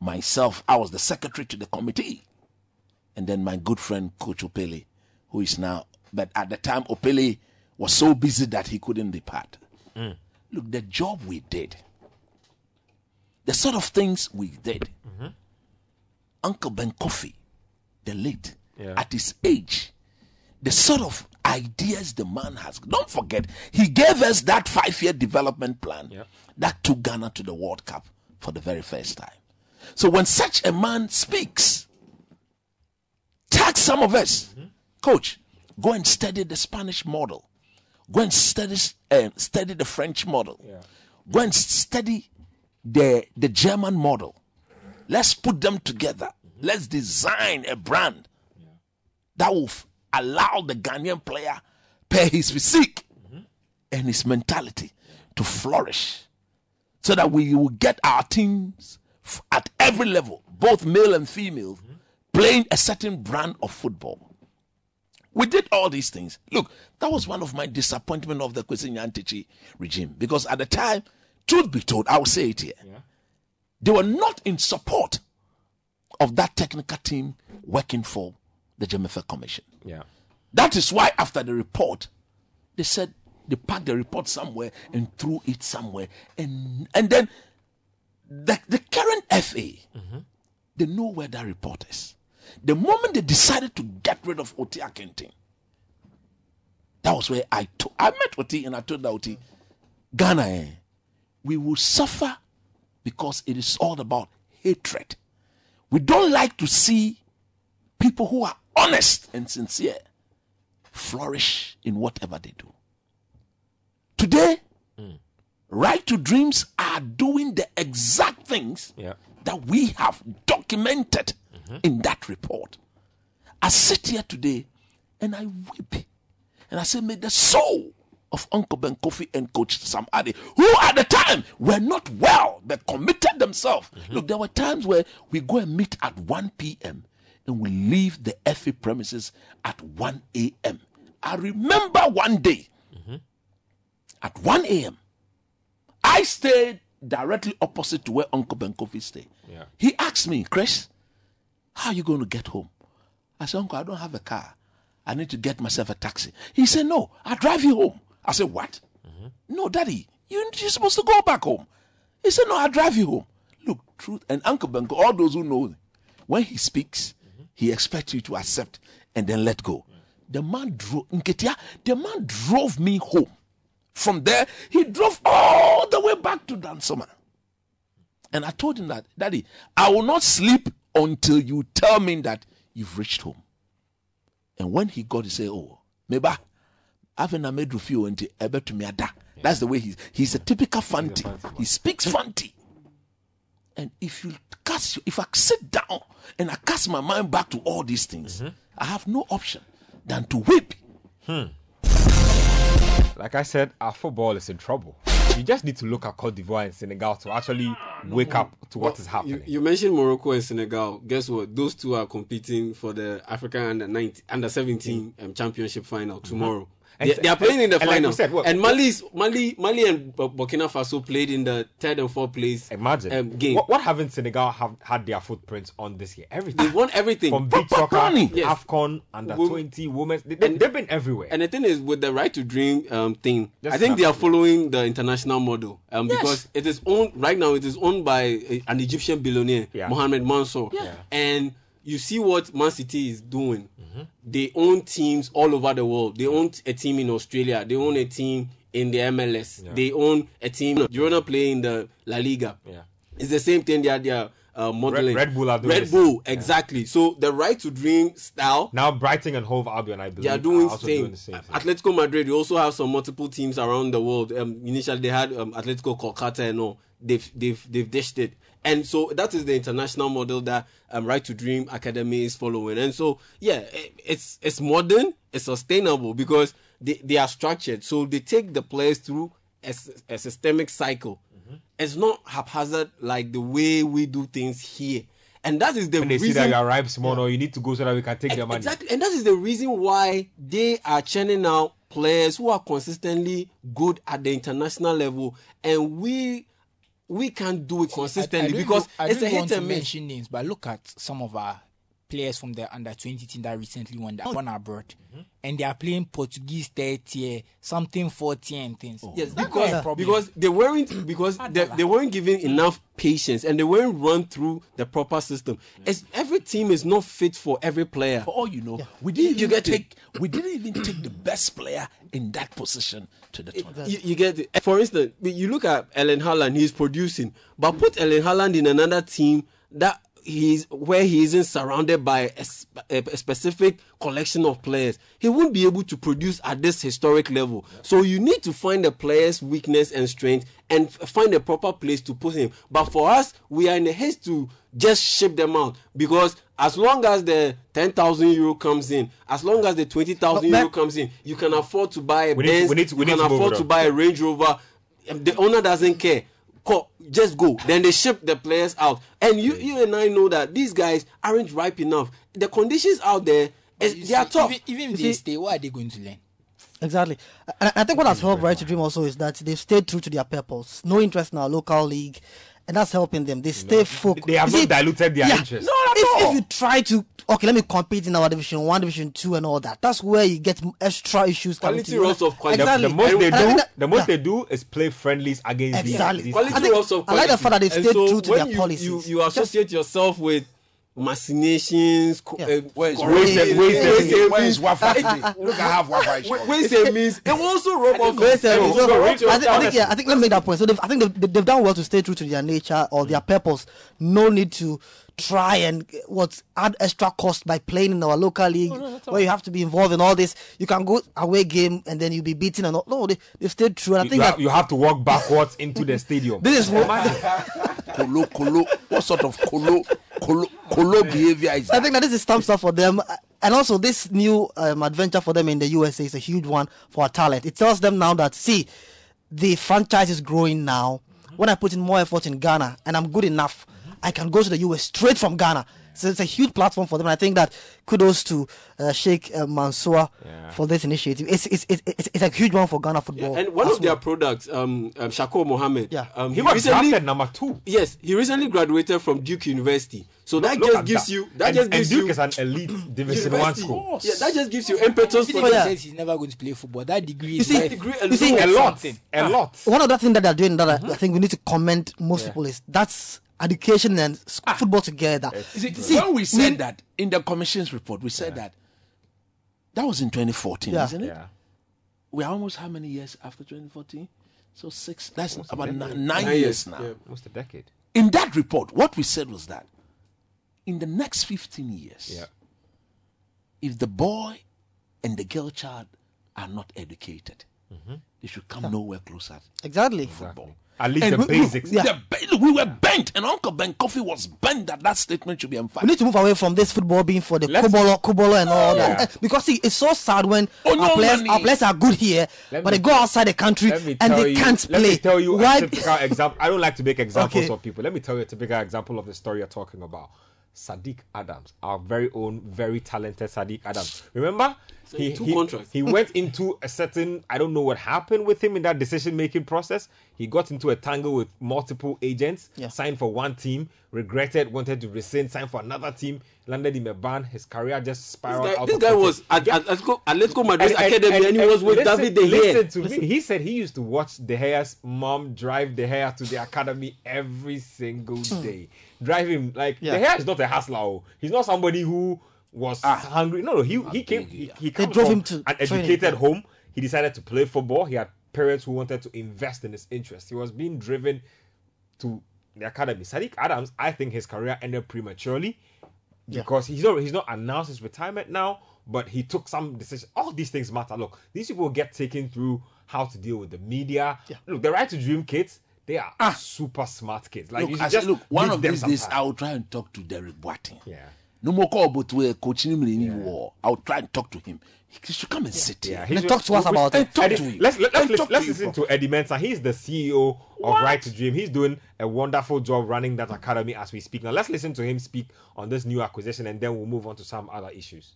S2: Myself, I was the secretary to the committee. And then my good friend, Coach Opele, who is now, but at the time, Opele was so busy that he couldn't depart. Mm. Look, the job we did, the sort of things we did, mm-hmm. Uncle Ben Koufie, the late,
S1: Yeah.
S2: at his age, the sort of ideas the man has. Don't forget, he gave us that five year development plan that took Ghana to the World Cup for the very first time. So when such a man speaks, tag some of us, coach, go and study the Spanish model, go and study uh, study the French model, go and study the the German model. Let's put them together. Let's design a brand that will f- allow the Ghanaian player, per his physique and his mentality, to flourish, so that we will get our teams at every level, both male and female, playing a certain brand of football. We did all these things. Look, that was one of my disappointment of the Kwesi Nyantakyi regime because at the time, truth be told, I will say it here, they were not in support of that technical team working for the JMFA Commission.
S1: Yeah.
S2: That is why after the report, they said they packed the report somewhere and threw it somewhere. And and then the, the current FA, they know where that report is. The moment they decided to get rid of Oti Akenteng, that was where I to- I met Oti and I told her, Oti, Ghana, eh, we will suffer because it is all about hatred. We don't like to see people who are honest and sincere flourish in whatever they do. Today, hmm. Right to Dreams are doing the exact things
S1: Yeah.
S2: that we have documented mm-hmm. in that report. I sit here today and I weep and I say, May the soul of Uncle Ben Koufie and Coach Sam Arday, who at the time were not well, but committed themselves. Mm-hmm. Look, there were times where we go and meet at 1 p.m. and we leave the FA premises at 1 a.m. I remember one day at 1 a.m. I stayed directly opposite to where Uncle Ben Koufie stayed.
S1: Yeah.
S2: He asked me, Chris, how are you going to get home? I said, Uncle, I don't have a car. I need to get myself a taxi. He said, No, I'll drive you home. I said, What? No, Daddy, you- you're supposed to go back home. He said, No, I'll drive you home. Look, truth and Uncle Benko, all those who know, when he speaks, he expects you to accept and then let go. The man drove Nketia, the man drove me home. From there, he drove all the way back to Dansoman. And I told him that, Daddy, I will not sleep until you tell me that you've reached home. And when he got, he said, Oh, meba, after na medru fio nti ebe to me ada. That's the way he's he's a typical fanti. He speaks fanti. And if you cast if I sit down and I cast my mind back to all these things, mm-hmm. I have no option than to weep. Hmm.
S1: Like I said, our football is in trouble. You just need to look at Cote d'Ivoire and Senegal to actually wake up to what is
S4: You,
S1: happening.
S4: you mentioned Morocco and Senegal. Guess what? Those two are competing for the African under 19, under 17 hmm. um, championship final mm-hmm. tomorrow.
S1: And
S4: They, they are playing in the
S1: and
S4: final.
S1: we said, what-
S4: and Mali's, Mali, Mali and Burkina Faso played in the third and fourth place
S1: Imagine
S4: um, game.
S1: What, what haven't Senegal have had their footprints on this year? Everything
S4: They won everything.
S1: from beach soccer,
S4: Yes.
S1: Afcon, under
S4: Wo-
S1: twenty, women. They, they, have been everywhere.
S4: And the thing is, with the right to dream um, thing,
S1: Just
S4: I think they are following the international model um, because it is owned right now. It is owned by an Egyptian billionaire,
S1: Yeah.
S4: Mohamed Mansour, and you see what Man City is doing. They own teams all over the world. They own a team in Australia. They own a team in the MLS. They own a team. Girona play in the La Liga.
S1: Yeah.
S4: It's the same thing. They are they are uh, modeling.
S1: Red Bull are doing
S4: Red
S1: this.
S4: Bull exactly. So the right to dream style
S1: now Brighton and Hove Albion, I believe,
S4: they are doing,
S1: also
S4: same.
S1: doing the same thing.
S4: Atletico Madrid. We also have some multiple teams around the world. Um, initially, they had um, Atletico Kolkata and all. They've they've they've dished it, and so that is the international model that um, Right to Dream Academy is following. And so, yeah, it, it's it's modern, it's sustainable because they, they are structured. So they take the players through a systemic cycle.
S1: Mm-hmm.
S4: It's not haphazard like the way we do things here. And that is the
S1: when they
S4: reason
S1: see that you arrive small, or you need to go so that we can take their money.
S4: Exactly, and that is the reason why they are churning out players who are consistently good at the international level, and we we can't do it consistently
S5: I don't
S4: because
S5: go- I
S4: it's
S5: don't
S4: a hit and miss.
S5: mention names, but look at some of our players from the under 20 team that recently won that one abroad,
S4: Mm-hmm.
S5: and they are playing Portuguese third tier, something fourth tier and things.
S4: Yes, because
S5: not a
S4: because they weren't because they, they weren't given enough patience and they weren't run through the proper system. As every team is not fit for every player.
S2: For all you know, we didn't
S4: You
S2: even
S4: get it.
S2: take we didn't even take the best player in that position to the tournament.
S4: You, you get it. For instance, you look at Erling Haaland, he's producing, but put Erling Haaland in another team that he's where he isn't surrounded by a, a, a specific collection of players. He won't be able to produce at this historic level. So you need to find the player's weakness and strength and find a proper place to put him. But for us, we are in a haste to just ship them out because as long as the 10,000 euro comes in, as long as the 20,000 euro comes in, you can afford to buy a
S1: We need to-
S4: Benz,
S1: we need to- we
S4: you
S1: need
S4: can
S1: to
S4: afford to buy a Range Rover. The owner doesn't care. Co- Just go. Then they ship the players out. And you, you and I know that these guys aren't ripe enough. The conditions out there, is,
S5: You
S4: they are tough.
S5: Even, even if
S3: You
S5: they
S3: see-
S5: stay, what are they going to learn?
S3: Exactly. And I- I think what has helped Right to Dream also is that they've stayed true to their purpose. No interest in our local league. And that's helping them. They stay focused.
S1: They have
S3: You
S1: not diluted their
S3: yeah,
S1: interest.
S3: No, if, if you try to, okay, let me compete in our division one, division two, and all that, that's where you get extra issues.
S4: Quality
S3: to you.
S4: roles of quality.
S1: The,
S3: Exactly.
S1: the most
S3: And-
S1: they
S3: and
S1: do,
S3: that-
S1: the most
S3: yeah.
S1: they do is play friendlies against these-
S3: Exactly.
S1: these.
S4: Quality
S3: I think-
S4: roles of
S3: I like the fact that
S4: they
S3: stay
S4: so
S3: true to
S4: when
S3: their
S4: you,
S3: policies.
S4: You, you
S3: Just-
S4: associate yourself with machinations. co-
S3: Yeah.
S4: uh,
S2: Where's
S1: Where's- where's-
S4: where's-
S2: Where's Wafa? Look, I have Wafa.
S4: Wh- When means it will also rub off.
S3: Wait,
S4: it will
S3: I, think, I think yeah, I think let me make that point. So I think they've, they've done well to stay true to their nature or their purpose. No need to try and what add extra cost by playing in our local league where you have to be involved in all this. You can go away game and then you'll be beaten and all. No, they they've stayed true. And I
S1: You,
S3: think
S1: have,
S3: that
S1: you have to walk backwards into the stadium.
S3: this is what
S2: Kolo, kolo. What sort of kolo, kolo, kolo behavior is
S3: I think that this is thumbs up for them. Uh, And also, this new um, adventure for them in the USA is a huge one for our talent. It tells them now that, see, the franchise is growing now. When I put in more effort in Ghana and I'm good enough, I can go to the US straight from Ghana. So it's a huge platform for them. And I think that kudos to uh, Sheikh uh, Mansour
S1: Yeah.
S3: for this initiative. It's, it's, it's, it's, it's a huge one for Ghana football.
S4: And one
S3: as
S4: of their products, um, um Shakur Mohammed,
S3: Yeah.
S4: um,
S1: He was
S4: recently,
S1: drafted number two.
S4: yes, he recently graduated from Duke University. So that just gives
S1: that.
S4: you that
S1: and,
S4: just
S1: and
S4: gives
S1: Duke
S4: you
S1: is an elite Division One
S4: university.
S1: school.
S4: Yeah, that just gives you impetus
S5: Even
S4: for
S5: if
S3: yeah.
S5: says he's never going to play football, that degree
S3: You
S5: is
S3: see-
S5: worth-
S4: degree
S3: You see,
S4: alone.
S1: A lot,
S5: Something.
S1: a lot.
S3: one other thing that they're doing that
S4: Mm-hmm.
S3: I- I think we need to comment most people is that's education and s-
S2: Ah.
S3: football together.
S2: See,
S3: See,
S2: when we said that in the commission's report, we said that that was in 2014,
S3: Yeah.
S2: isn't it?
S1: Yeah.
S2: We're almost how many years after 2014? So six, that's about
S1: a
S2: ni-
S1: decade.
S2: nine,
S4: Nine
S2: years
S4: years,
S2: now.
S4: yeah.
S1: Almost a decade.
S2: In that report, what we said was that in the next 15 years,
S1: Yeah.
S2: if the boy and the girl child are not educated, they should come nowhere closer.
S3: exactly.
S2: Football.
S1: At least
S2: And
S1: the
S2: we- we-
S1: basics.
S3: Yeah.
S2: the ba- look, we were bent, and Uncle Ben Koufie was bent that that statement should be
S3: We need to move away from this football being for the
S1: Let's-
S3: kubolo, kubolo and all that
S1: Yeah.
S3: Eh, because see, it's so sad when
S2: Oh, no
S3: our players
S2: money.
S3: our players are good here,
S1: Let
S3: but
S1: me-
S3: they go outside the country and they
S1: you,
S3: can't play.
S1: let
S3: play.
S1: me tell you
S3: Why?
S1: a typical example. I don't like to make examples
S3: Okay.
S1: of people. Let me tell you a typical example of the story you're talking about. Sadiq Adams, our very own, very talented Sadiq Adams. Remember, he
S4: two
S1: he,
S4: contracts.
S1: he went into a certain. I don't know what happened with him in that decision making process. He got into a tangle with multiple agents.
S3: Yeah.
S1: Signed for one team, regretted, wanted to rescind, signed for another team, landed in a ban. His career just spiraled
S4: This guy,
S1: out.
S4: this
S1: of
S4: guy
S1: control.
S4: was at, at Atletico, Atletico Madrid academy and, he was with
S1: listen-
S4: David De Gea.
S1: Listen to me. He said he used to watch De Gea's mom drive De Gea to the academy every single hmm. day. Drive him like
S3: Yeah.
S1: De Gea is not a hustler. oh. He's not somebody who was ah. hungry. No, no. He he came. He, he comes
S3: drove him to
S1: an educated
S3: yeah.
S1: home. He decided to play football. He had parents who wanted to invest in his interest. He was being driven to the academy. Sadiq Adams, I think his career ended prematurely because he's not he's not announced his retirement now, but he took some decisions. All these things matter. Look, these people get taken through how to deal with the media. Look, the right to dream kids, they are ah. super smart kids. Like
S2: Look,
S1: should
S2: I
S1: just
S2: look, one of
S1: them
S2: these
S1: some
S2: days. I will try and talk to Derek Boateng.
S1: Yeah.
S2: No more call, but we're coaching him in war. I'll try and talk to him. He should come and sit
S1: Yeah,
S2: here.
S1: he
S3: Then talk to us about it.
S2: Talk
S1: Eddie-
S2: to him.
S1: Let's let, let's,
S2: And talk
S1: let's
S2: to
S1: listen to Eddie Mensah. He's the CEO of Right to Dream. He's doing a wonderful job running that academy as we speak. Now let's listen to him speak on this new acquisition, and then we'll move on to some other issues.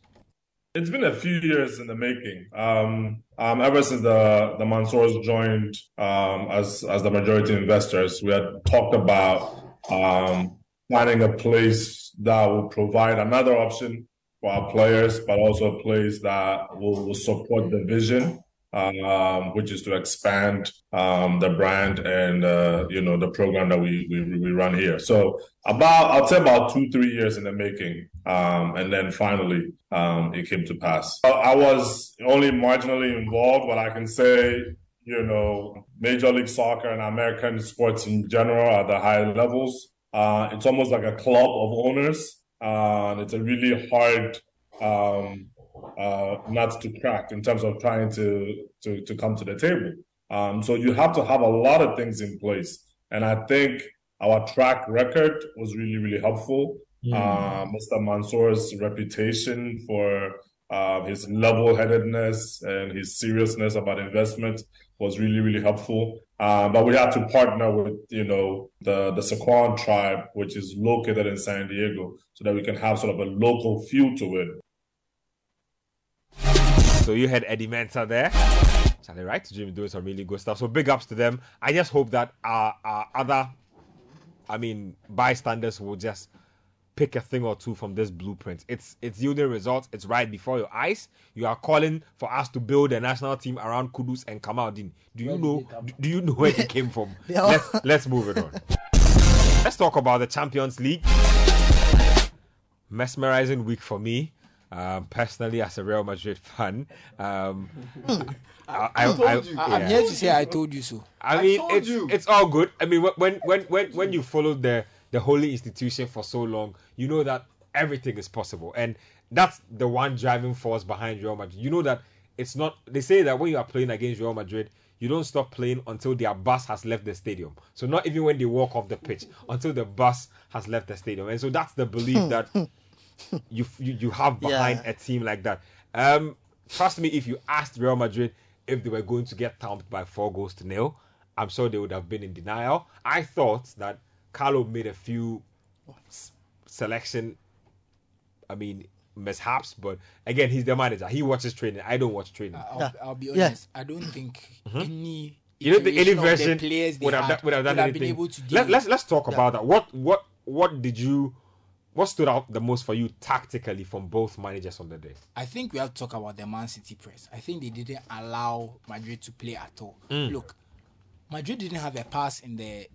S6: It's been a few years in the making. Um, um, ever since the the Mansours joined um, as as the majority investors, we had talked about um, finding a place that will provide another option for our players, but also a place that will, will support the vision, um, which is to expand um, the brand and uh, you know the program that we, we we run here. So about I'll say about two three years in the making, um, and then finally um, it came to pass. I, I was only marginally involved, but I can say you know Major League Soccer and American sports in general are the high levels. Uh, it's almost like a club of owners. Uh, and it's a really hard um, uh, nut to crack in terms of trying to, to, to come to the table. Um, so you have to have a lot of things in place. And I think our track record was really, really helpful. Uh, Mr. Mansour's reputation for uh, his level headedness and his seriousness about investment was really, really helpful. Uh, but we had to partner with, you know, the, the Sycuan tribe, which is located in San Diego, so that we can have sort of a local feel to it.
S1: So you had Eddie Mensah there. Charlie Right Dream doing some really good stuff. So big ups to them. I just hope that our, our other, I mean, bystanders will just pick a thing or two from this blueprint. It's it's yielding results. It's right before your eyes. You are calling for us to build a national team around Kudus and Kamaldeen. Do you know? Do, do you know where he came from? Let's let's move it on. Let's talk about the Champions League. Mesmerizing week for me. Um, personally, as a Real Madrid fan, um, I, I, I,
S5: I, I'm
S1: yeah.
S5: here to say I told you so.
S1: I mean,
S4: told
S1: it's
S4: you.
S1: it's all good. I mean, when when when when you follow the the holy institution for so long, you know that everything is possible, and that's the one driving force behind Real Madrid. You know that it's not. They say that when you are playing against Real Madrid, you don't stop playing until their bus has left the stadium. So not even when they walk off the pitch, until the bus has left the stadium, and so that's the belief that you you, you have behind
S3: Yeah.
S1: a team like that. Um, trust me, if you asked Real Madrid if they were going to get thumped by four goals to nil, I'm sure they would have been in denial. I thought that Carlo made a few s- selection, I mean, mishaps, but again, he's the manager. He watches training. I don't watch training.
S5: I'll,
S3: Yeah.
S5: I'll be
S3: Yeah.
S5: honest. I don't think any.
S1: you don't think any
S5: iteration of the
S1: version
S5: players
S1: would have,
S5: had
S1: done, would have done
S5: been
S1: anything?
S5: able to do.
S1: Let, let's let's talk about that. What what what did you? What stood out the most for you tactically from both managers on the day?
S5: I think we have to talk about the Man City press. I think they didn't allow Madrid to play at all.
S1: Mm.
S5: Look, Madrid didn't have a pass in the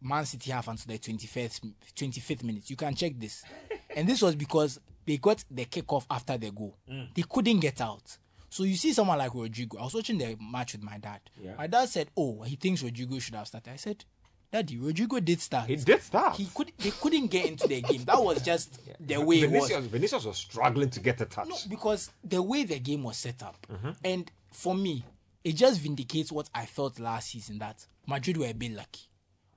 S5: Man City half until the 25th 25th minute. You can check this, and this was because they got the kickoff after the goal. Mm. They couldn't get out. So you see someone like Rodrygo. I was watching the match with my dad. My dad said, "Oh, he thinks Rodrygo should have started." I said, "Daddy, Rodrygo did start.
S1: He did start.
S5: He could. They couldn't get into the game. That was just the way it was.
S1: Vinicius, Vinicius was struggling to get a touch.
S5: No, because the way the game was set up, mm-hmm. and for me, it just vindicates what I felt last season that Madrid were a bit lucky.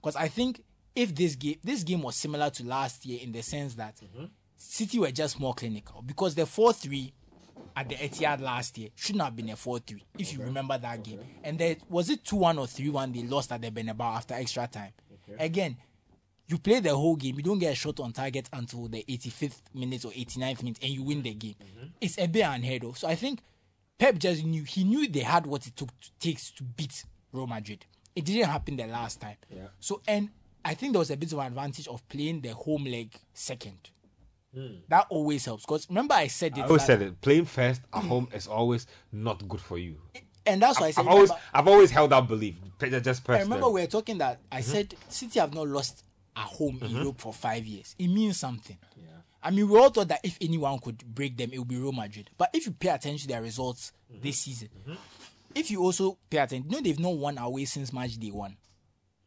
S5: Because I think if this game this game was similar to last year in the sense that mm-hmm. City were just more clinical because the four three at the Etihad last year shouldn't have been a four three if you remember that game. And then was it two one or three one they lost at the Bernabeu after extra time. Again, you play the whole game, you don't get a shot on target until the 85th minute or 89th minute, and you win the game. Mm-hmm. It's a bit unheard of. So I think Pep just knew he knew they had what it took to takes to beat Real Madrid. It didn't happen the last time. So and I think there was a bit of an advantage of playing the home leg second. That always helps. Because remember I said it.
S1: I always
S5: that-
S1: said it. Playing first at home is always not good for you.
S5: and that's why I said
S1: I've always,
S5: remember-
S1: I've always held that belief. Just
S5: I remember we were talking that I
S1: Mm-hmm.
S5: said City have not lost at home in Europe for five years. It means something. I mean, we all thought that if anyone could break them, it would be Real Madrid. But if you pay attention to their results
S1: Mm-hmm.
S5: this season, if you also pay attention, you know they've not won away since match day one.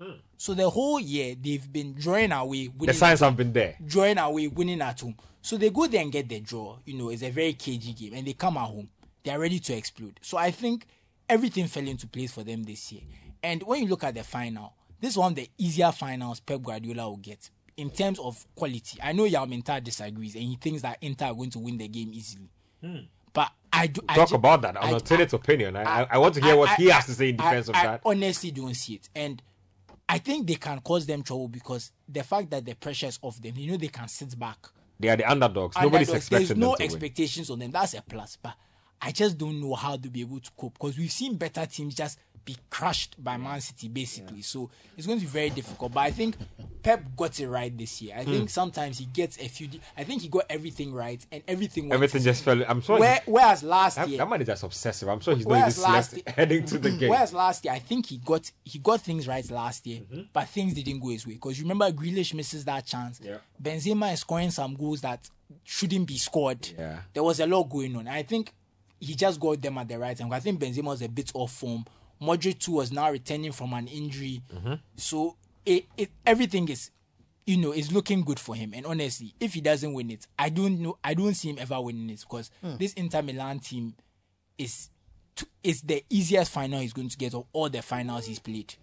S5: Hmm. So the whole year they've been drawing away,
S1: the signs have been there.
S5: drawing away, winning at home. So they go there and get the draw. You know, it's a very cagey game, and they come at home. They are ready to explode. So I think everything fell into place for them this year. And when you look at the final, this is one of the easier finals Pep Guardiola will get in terms of quality. I know Yao Mintar disagrees, and he thinks that Inter are going to win the game easily. Hmm. But I do I
S1: Talk
S5: ju-
S1: about that. An
S5: I-
S1: alternate opinion. I, I, I want to hear what
S5: I-
S1: he
S5: I-
S1: has to say in
S5: I-
S1: defense of
S5: I
S1: that.
S5: honestly don't see it. And I think they can cause them trouble because the fact that the pressure is off them, you know, they can sit back.
S1: They are the underdogs. Nobody's expecting
S5: There's no
S1: to win.
S5: expectations on them. That's a plus. But I just don't know how to be able to cope because we've seen better teams just be crushed by Man City, basically. So it's going to be very difficult. But I think Pep got it right this year. I
S1: Hmm.
S5: think sometimes he gets a few. I think he got everything right and everything. went
S1: Everything just fell. I'm sure.
S5: Where, whereas last
S1: that,
S5: year,
S1: that man is just obsessive. I'm sure he's not even
S5: last year-
S1: heading to the game.
S5: Whereas last year, I think he got he got things right last year,
S1: Mm-hmm.
S5: but things didn't go his way. Because remember Grealish misses that chance.
S1: Yeah.
S5: Benzema is scoring some goals that shouldn't be scored.
S1: Yeah.
S5: There was a lot going on. I think he just got them at the right time. I think Benzema was a bit off form. Modric too was now returning from an injury,
S1: Mm-hmm.
S5: so it, it everything is. You know, is looking good for him, and honestly, if he doesn't win it, I don't know. I don't see him ever winning it because
S1: Hmm.
S5: this Inter Milan team is to, is the easiest final he's going to get of all the finals he's played.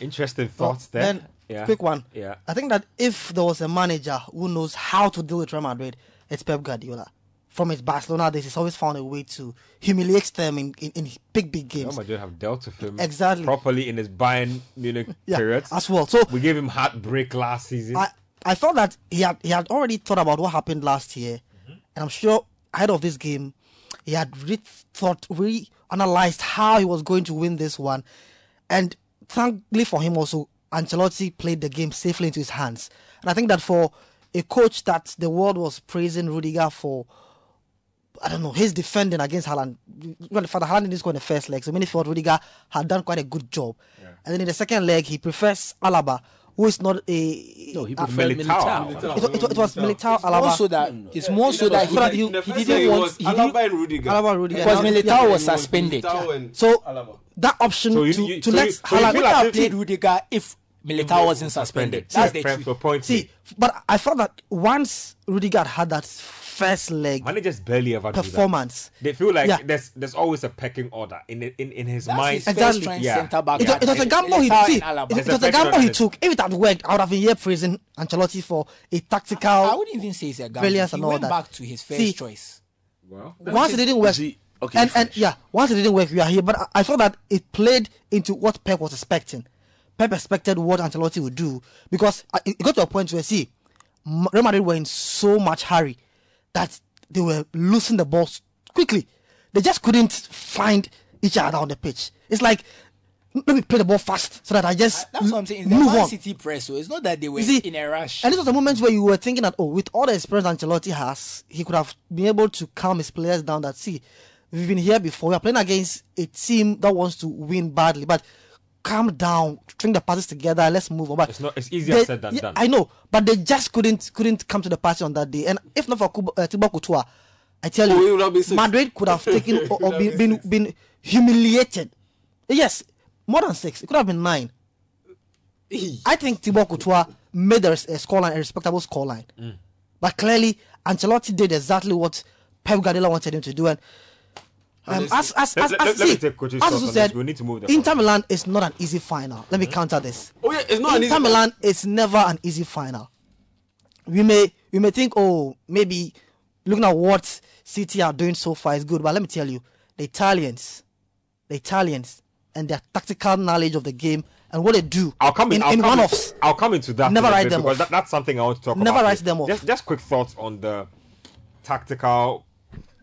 S1: Interesting thoughts there.
S3: Then,
S1: yeah.
S3: quick one.
S1: Yeah.
S3: I think that if there was a manager who knows how to deal with Real Madrid, it's Pep Guardiola. From his Barcelona days, he's always found a way to humiliate them in, in, in big, big
S1: Real
S3: games.
S1: Madrid have dealt with him
S3: Exactly.
S1: properly in his Bayern Munich
S3: Yeah,
S1: period.
S3: as well. So
S1: we gave him heartbreak last season.
S3: I, I felt that he had he had already thought about what happened last year,
S1: Mm-hmm.
S3: and I'm sure ahead of this game, he had really thought, really analyzed how he was going to win this one, and thankfully for him also, Ancelotti played the game safely into his hands, and I think that for a coach that the world was praising Rudiger for. I don't know, his defending against Haaland. Well, for the Haaland didn't score in the first leg, so many felt Rudiger had done quite a good job. And then in the second leg, he prefers Alaba, who is not a.
S2: No, he preferred
S1: Militao.
S2: Militao.
S3: it, it, it was Militao Alaba.
S5: Also, that it's more so that he,
S3: So that
S5: he,
S3: you-
S4: In
S5: he didn't want
S4: was
S5: he didn't,
S4: Alaba and Rudiger.
S3: Alaba Rudiger.
S5: because
S3: Yeah.
S5: Militao
S3: Yeah.
S5: was suspended.
S4: Militao
S3: So
S4: Alaba.
S3: that option
S1: So you-
S3: to,
S1: you-
S3: to
S1: so
S3: let
S1: you- so you
S3: Haaland
S1: feel
S5: Would have
S1: if
S5: played Rudiger if Militao wasn't suspended. That's the truth.
S1: point.
S3: see. But I felt that once Rudiger had that first leg
S1: managers barely ever do that.
S3: performance,
S1: They feel like
S3: Yeah.
S1: there's there's always a pecking order in in in his
S5: That's
S1: mind.
S5: his
S3: Exactly.
S5: first choice
S1: Yeah.
S5: centre back.
S3: it, was- it was a
S5: Militao
S3: gamble he
S5: took.
S3: see,
S5: Alaba.
S3: it, it was a gamble he took. If it had worked, I would have been here praising Ancelotti for a tactical.
S5: I wouldn't even say it's a gamble. He
S3: and all
S5: went
S3: that.
S5: back to his first
S3: See,
S5: choice.
S1: well,
S3: once it didn't work,
S2: See, okay,
S3: and, and yeah, once it didn't work, we are here. But I, I thought that it played into what Pep was expecting. Pep expected what Ancelotti would do because uh, it got to a point where see, M- Real Madrid were in so much hurry that they were losing the balls quickly. They just couldn't find each other on the pitch. It's like let me play the ball fast so that I just
S5: That's what I'm saying. It's the
S3: move
S5: Man
S3: on.
S5: City press. So it's not that they were
S3: see,
S5: in a rush.
S3: And this was a moment where you were thinking that, oh, with all the experience Ancelotti has, he could have been able to calm his players down. That see, we've been here before. We are playing against a team that wants to win badly, but calm down, string the passes together, let's move on. But
S1: It's not- it's easier
S3: they-
S1: said than
S3: yeah,
S1: done.
S3: I know, but they just couldn't couldn't come to the party on that day. And if not for Kubo, uh, Thibaut Courtois, I tell
S4: Oh, it
S3: you,
S4: would have been.
S3: Madrid could have taken or, or been, been been humiliated. Yes, more than six. It could have been nine. I think Thibaut Courtois made a, a scoreline a respectable scoreline,
S1: Mm.
S3: but clearly Ancelotti did exactly what Pep Guardiola wanted him to do. And um, as as
S1: Let-
S3: as,
S1: let-
S3: as,
S1: let
S3: see,
S1: Coach's
S3: as
S1: on
S3: said.
S1: We need to move the
S3: Inter. Milan is not an easy final. Let me counter this.
S4: Oh yeah, it's not an
S3: Inter
S4: easy.
S3: Milan is never an easy final. We may we may think, oh, maybe looking at what City are doing so far is good, but let me tell you, the Italians, the Italians, and their tactical knowledge of the game and what they do
S1: I'll come in,
S3: in,
S1: I'll
S3: in
S1: come
S3: one-offs.
S1: In, I'll come into that
S3: Never
S1: in
S3: write them
S1: because
S3: off.
S1: that, that's something I want to talk
S3: Never
S1: about.
S3: write
S1: here.
S3: them off.
S1: Just, just quick thoughts on the tactical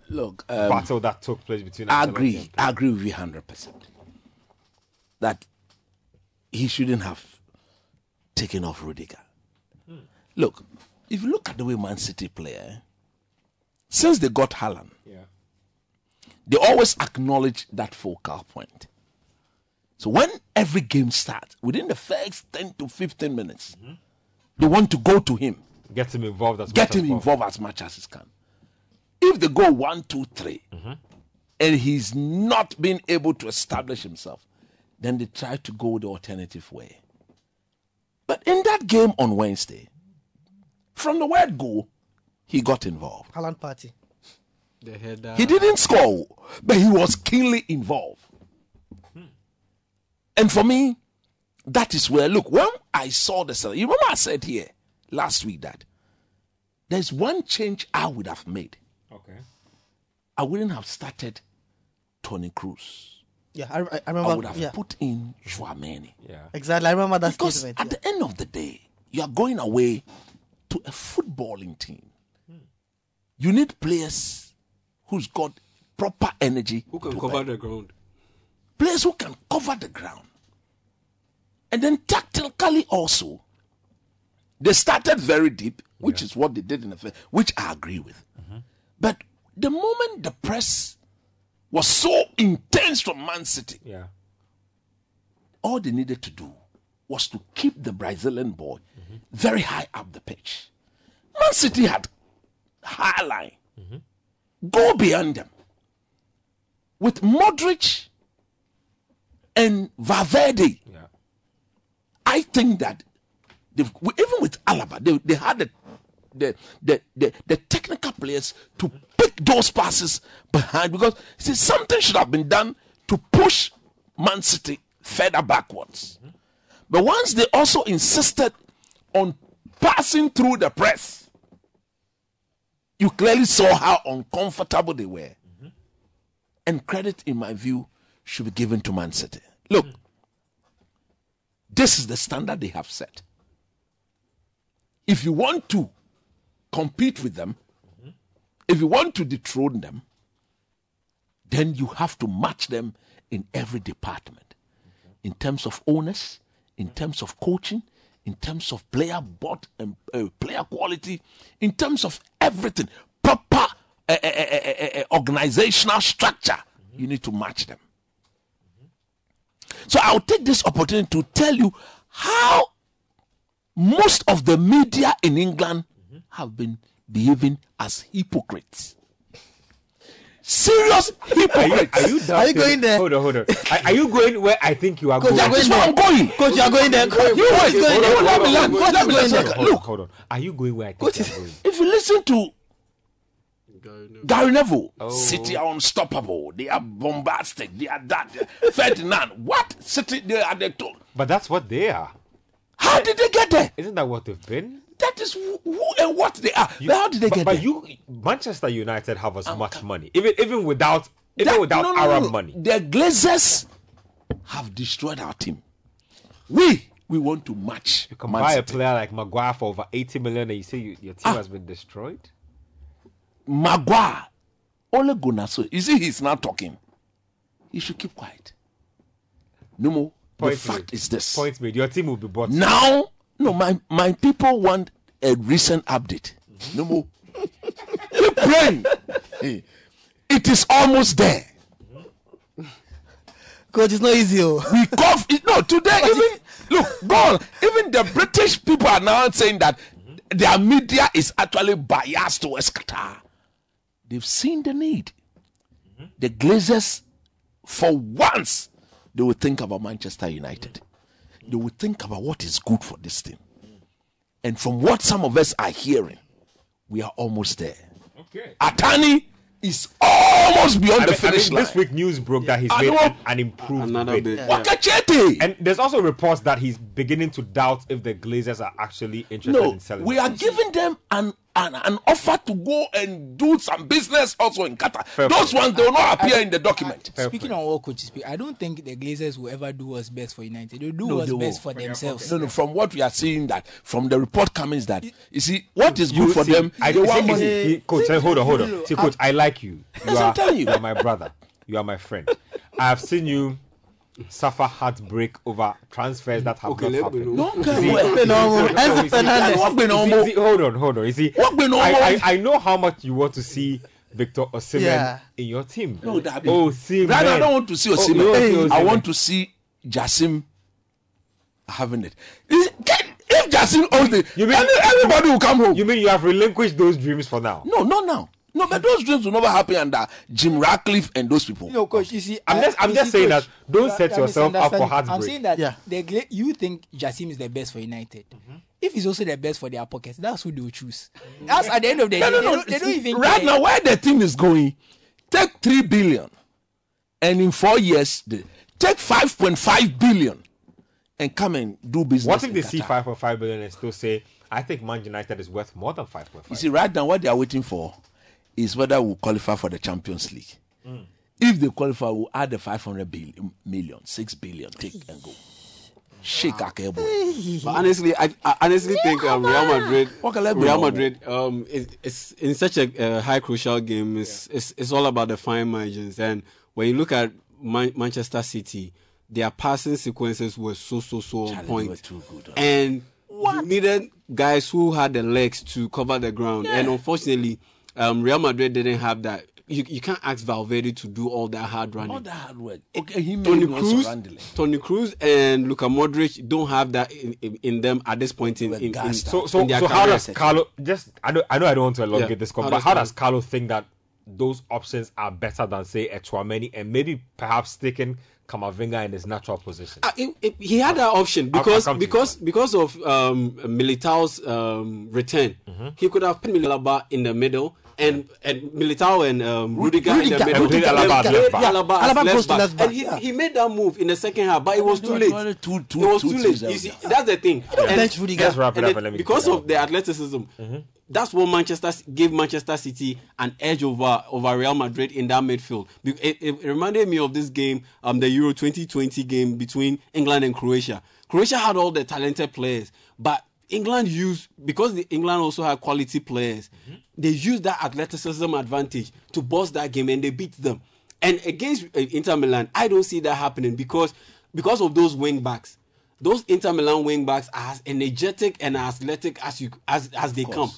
S2: Look, um,
S1: battle that took place between.
S2: I agree. I agree with you hundred percent. That he shouldn't have taken off Rudiger. Look, if you look at the way Man City play, eh, since they got Haaland,
S1: Yeah.
S2: they always acknowledge that focal point. So when every game starts, within the first 10 to 15 minutes, they want to go to him,
S1: Get him involved as
S2: get
S1: much
S2: him
S1: possible.
S2: involved as much as he can. If they go one, two, three, mm-hmm. and he's not being able to establish himself, then they try to go the alternative way. But in that game on Wednesday, from the word go, he got involved.
S3: Haaland party.
S4: The header.
S2: Uh, he didn't score, but he was keenly involved. Hmm. And for me, that is where, look, when I saw the cell, you remember I said here last week that there's one change I would have made.
S1: Okay.
S2: I wouldn't have started Toni Kroos.
S3: Yeah, I, I- I
S2: I would have
S3: yeah,
S2: put in Chouameni.
S1: Yeah.
S3: exactly. I remember that
S2: Because
S3: statement.
S2: at
S3: yeah.
S2: the end of the day, you are going away to a footballing team. Hmm. You need players who's got proper energy.
S4: Who can cover
S2: work.
S4: the ground?
S2: players who can cover the ground. And then tactically also, they started very deep, which is what they did in the first, which I agree with. Mm-hmm. But the moment the press was so intense from Man City,
S1: Yeah.
S2: all they needed to do was to keep the Brazilian boy very high up the pitch. Man City had high line. Go beyond them. With Modric and Valverde,
S1: Yeah.
S2: I think that even with Alaba, they, they had the, the, the, the, the technical players to pick those passes behind because see, something should have been done to push Man City further backwards. But once they also insisted on passing through the press, you clearly saw how uncomfortable they were. And credit, in my view, should be given to Man City. Look, this is the standard they have set. If you want to compete with them, if you want to dethrone them, then you have to match them in every department in terms of owners, in terms of coaching, in terms of player bot and uh, player quality, in terms of everything, proper uh, uh, organizational structure. You need to match them. So I'll take this opportunity to tell you how most of the media in England have been behaving as hypocrites. Serious hypocrites.
S1: Are you,
S3: Are you going there?
S1: Hold on, hold on. Are, are you going where I think you are
S3: Coach,
S1: going?
S3: you
S2: That is
S3: going
S2: where I'm going.
S3: Coach, you are going there. Coach,
S2: You wait.
S3: is going
S2: Hold
S3: there.
S2: let me learn.
S3: Coach,
S2: Let me
S3: is going
S2: learn.
S3: there.
S1: Hold on,
S2: Look.
S1: hold on. Are you going where I think
S3: Coach
S1: you are going?
S2: If you listen to Gary Neville,
S1: Oh.
S2: City are unstoppable. They are bombastic. They are that. Ferdinand, what City they are the top.
S1: But that's what they are.
S2: How did they get there?
S1: Isn't that what they've been?
S2: That is who, who and what they are. but how did they
S1: but,
S2: get
S1: but
S2: there?
S1: you, Manchester United have as much money, even even without even
S2: That-
S1: without
S2: no, no,
S1: Arab
S2: no.
S1: money.
S2: The Glazers have destroyed our team. We we want to match.
S1: You can
S2: Man
S1: buy a player like Maguire for over 80 million and you say you, your
S2: Ah.
S1: team has been destroyed?
S2: Maguire, Ole Gunnar So You see, he's not talking. He should keep quiet. No more. The
S1: Point
S2: fact is this.
S1: Point made. Your team will be bought.
S2: Now, no, my my people want a recent update. No more. Keep praying. Hey, It is almost there.
S3: Coach, it's not easy. Oh.
S2: we cough it. No, today even look, God, even the British people are now saying that their media is actually biased towards Qatar. They've seen the need. The Glazers, for once, they will think about Manchester United. They will think about what is good for this team. And from what some of us are hearing, we are almost there.
S1: Okay.
S2: Al Thani is almost beyond
S1: I
S2: the
S1: mean, I mean,
S2: finish line.
S1: this week news broke that he's
S2: I
S1: made
S2: know.
S1: an, an improved
S4: Another
S1: bid.
S4: bit.
S2: Wakachete.
S1: And there's also reports that he's beginning to doubt if the Glazers are actually interested
S2: No,
S1: in selling.
S2: we are giving them an, an an offer to go and do some business also in Qatar.
S1: Fair
S2: Those
S1: point.
S2: ones they will not appear in the document.
S5: Speaking on what coaches speak, I don't think the Glazers will ever do what's best for United. They'll do
S2: No,
S5: what's
S2: they
S5: best
S2: will.
S5: for themselves.
S2: No, no. From what we are seeing, that from the report coming is that you see what is good
S1: You
S2: for
S1: see,
S2: them.
S1: I
S2: they
S1: see,
S2: want
S1: see,
S2: money.
S1: see, coach, say, hold on, hold on. See, ah. coach, I like you. You
S2: I'm
S1: are,
S2: telling you.
S1: you are my brother. You are my friend. I have seen you suffer heartbreak over transfers that have
S4: Okay,
S1: not happened.
S4: know.
S2: No, okay,
S3: No, Enzo Fernandez.
S2: What been
S1: You see- see, hold on, hold on. You see,
S2: What
S1: I. I, I know how much you want to see Victor Osimhen
S3: Yeah.
S1: in your team.
S2: No, that be-
S1: oh, see,
S2: Rather, I don't want to see
S1: Oh,
S2: Osimhen.
S1: you want to see
S2: I
S1: Osimhen.
S2: want to see Jasim having it. Is- can- If Jasim owns it,
S1: You mean-
S2: everybody will come home.
S1: You mean you have relinquished those dreams for now?
S2: no, not now. No, but those dreams will never happen under Jim Ratcliffe and those people.
S5: No, coach. You see,
S1: I'm
S5: I-
S1: just- I'm just
S5: see,
S1: saying
S5: coach,
S1: that don't set yourself up for
S5: misunderstanding.
S1: heartbreak.
S5: I'm saying that
S3: Yeah.
S5: the Gla- you think Jasim is the best for United.
S1: Mm-hmm.
S5: If he's also the best for their pockets, that's who they will choose. That's at the end of the day.
S2: No, no,
S5: they,
S2: no.
S5: don't, they don't even
S2: right
S5: care.
S2: now, where the team is going, take three billion, and in four years, the, take five point five billion, and come and do business.
S1: What if
S2: in
S1: they see 5.5 billion and still say, I think Man United is worth more than 5.5?
S2: You see, right now, what they are waiting for is whether we'll qualify for the Champions League.
S1: Mm.
S2: If they qualify, we'll add the 500 billion, million, 6 billion, take and go. Shake Akebo.
S4: But honestly, I, I honestly think um, Real Madrid,
S2: What can I be
S4: Real? Madrid, um, is, is in such a uh, high crucial game. It's, it's it's all about the fine margins. And when you look at Man- Manchester City, their passing sequences were so so so on
S2: Charlie,
S4: point.
S2: were too good, huh?
S4: and you needed guys who had the legs to cover the ground. And unfortunately, um, Real Madrid didn't have that. You, you can't ask Valverde to do all that hard running.
S2: All that hard work. Okay, he
S4: Toni
S2: Kroos.
S4: Toni Kroos, and Luka Modric don't have that in, in, in them at this point in,
S2: We're
S4: in, in
S1: So, so,
S4: in their
S1: so how does. Carlo just? I know, I know, I don't want to elongate
S4: Yeah.
S1: this, call,
S4: How
S1: but
S4: does
S1: how does Carlo think that those options are better than say a Chouameni and maybe perhaps sticking Kamavinga in his natural position?
S4: Uh, it- it- he had that option
S1: I'll- I'll
S4: because
S1: you.
S4: because because of um, Militao's um, return.
S1: Mm-hmm.
S4: He could have put Militao in the middle and and Militao and um, Rudiger, in the middle.
S1: And Rudiger
S4: Then
S1: Alaba at left back.
S4: Alaba
S3: Alaba
S4: left
S3: goes to
S4: back.
S3: left back,
S4: And he,
S3: yeah.
S4: he made that move in the second half, but it was too late.
S2: was too- too-
S4: it was
S2: too
S4: too late. You see, that's the thing. And-
S3: bench Rudiger.
S1: Let's wrap it up and let me
S4: because of the athleticism, that's what Manchester gave Manchester City an edge over over Real Madrid in that midfield. It, it, it reminded me of this game, um, the Euro 2020 game between England and Croatia. Croatia had all the talented players, but England used because the England also had quality players. They used that athleticism advantage to boss that game, and they beat them. And against uh, Inter Milan, I don't see that happening because because of those wing backs those Inter Milan wing backs are as energetic and as athletic as you as as they come.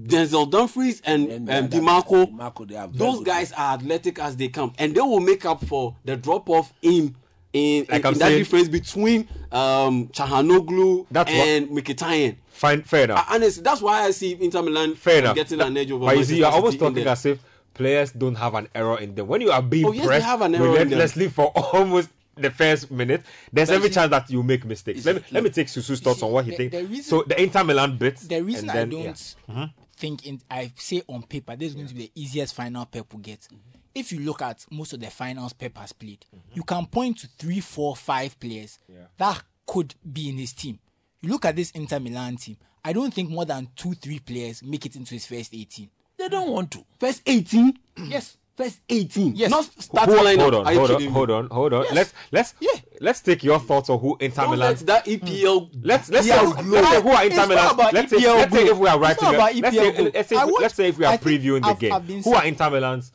S4: Denzel Dumfries and,
S2: And
S4: um, Dimarco,
S2: Dimarco, they are very
S4: those guys are athletic as they come, and they will make up for the drop off in in,
S1: Like
S4: in, in that
S1: saying-
S4: difference between um, Calhanoglu
S1: That's
S4: and Mkhitaryan.
S1: Fine, fair enough.
S4: Uh, honestly, that's why I see Inter Milan
S1: fair enough.
S4: getting an edge over.
S1: But you see, you're almost talking as if players don't have an error in them. When you are being
S4: Oh, yes,
S1: pressed
S4: have an error
S1: relentlessly for almost the first minute, there's
S4: But
S1: every
S4: see-
S1: chance that you make mistakes. Let me let me take Susu's thoughts
S5: see,
S1: on what he
S5: the-
S1: thinks.
S5: the reason-
S1: so the Inter Milan bits.
S5: The reason
S1: and then,
S5: I don't
S1: yeah. Mm-hmm.
S5: think in, I say on paper this is going to be the easiest final Pep will get. If you look at most of the finals Pep has played,
S1: Mm-hmm.
S5: you can point to three, four, five players that could be in his team. You look at this Inter Milan team. I don't think more than two, three players make it into his first 18.
S2: They don't want to.
S4: First 18?
S5: Yes.
S4: First 18.
S5: Yes.
S4: Not starting
S1: Hold,
S4: lineup.
S1: hold on,
S4: Are
S1: hold on, hold on, hold on. Let's let's
S5: Yeah.
S1: let's take your thoughts on who Inter
S4: Don't
S1: Milan.
S4: let that EPL.
S1: Let's let's say,
S5: Yeah,
S1: let's say who are Inter Milan.
S5: about
S1: Let's say, let's say if we are
S5: It's
S1: writing.
S5: not
S1: a-
S5: about
S1: let's say let's say let's say if we are
S5: I
S1: previewing the
S5: I've-
S1: game,
S5: I've
S1: who are Inter Milan's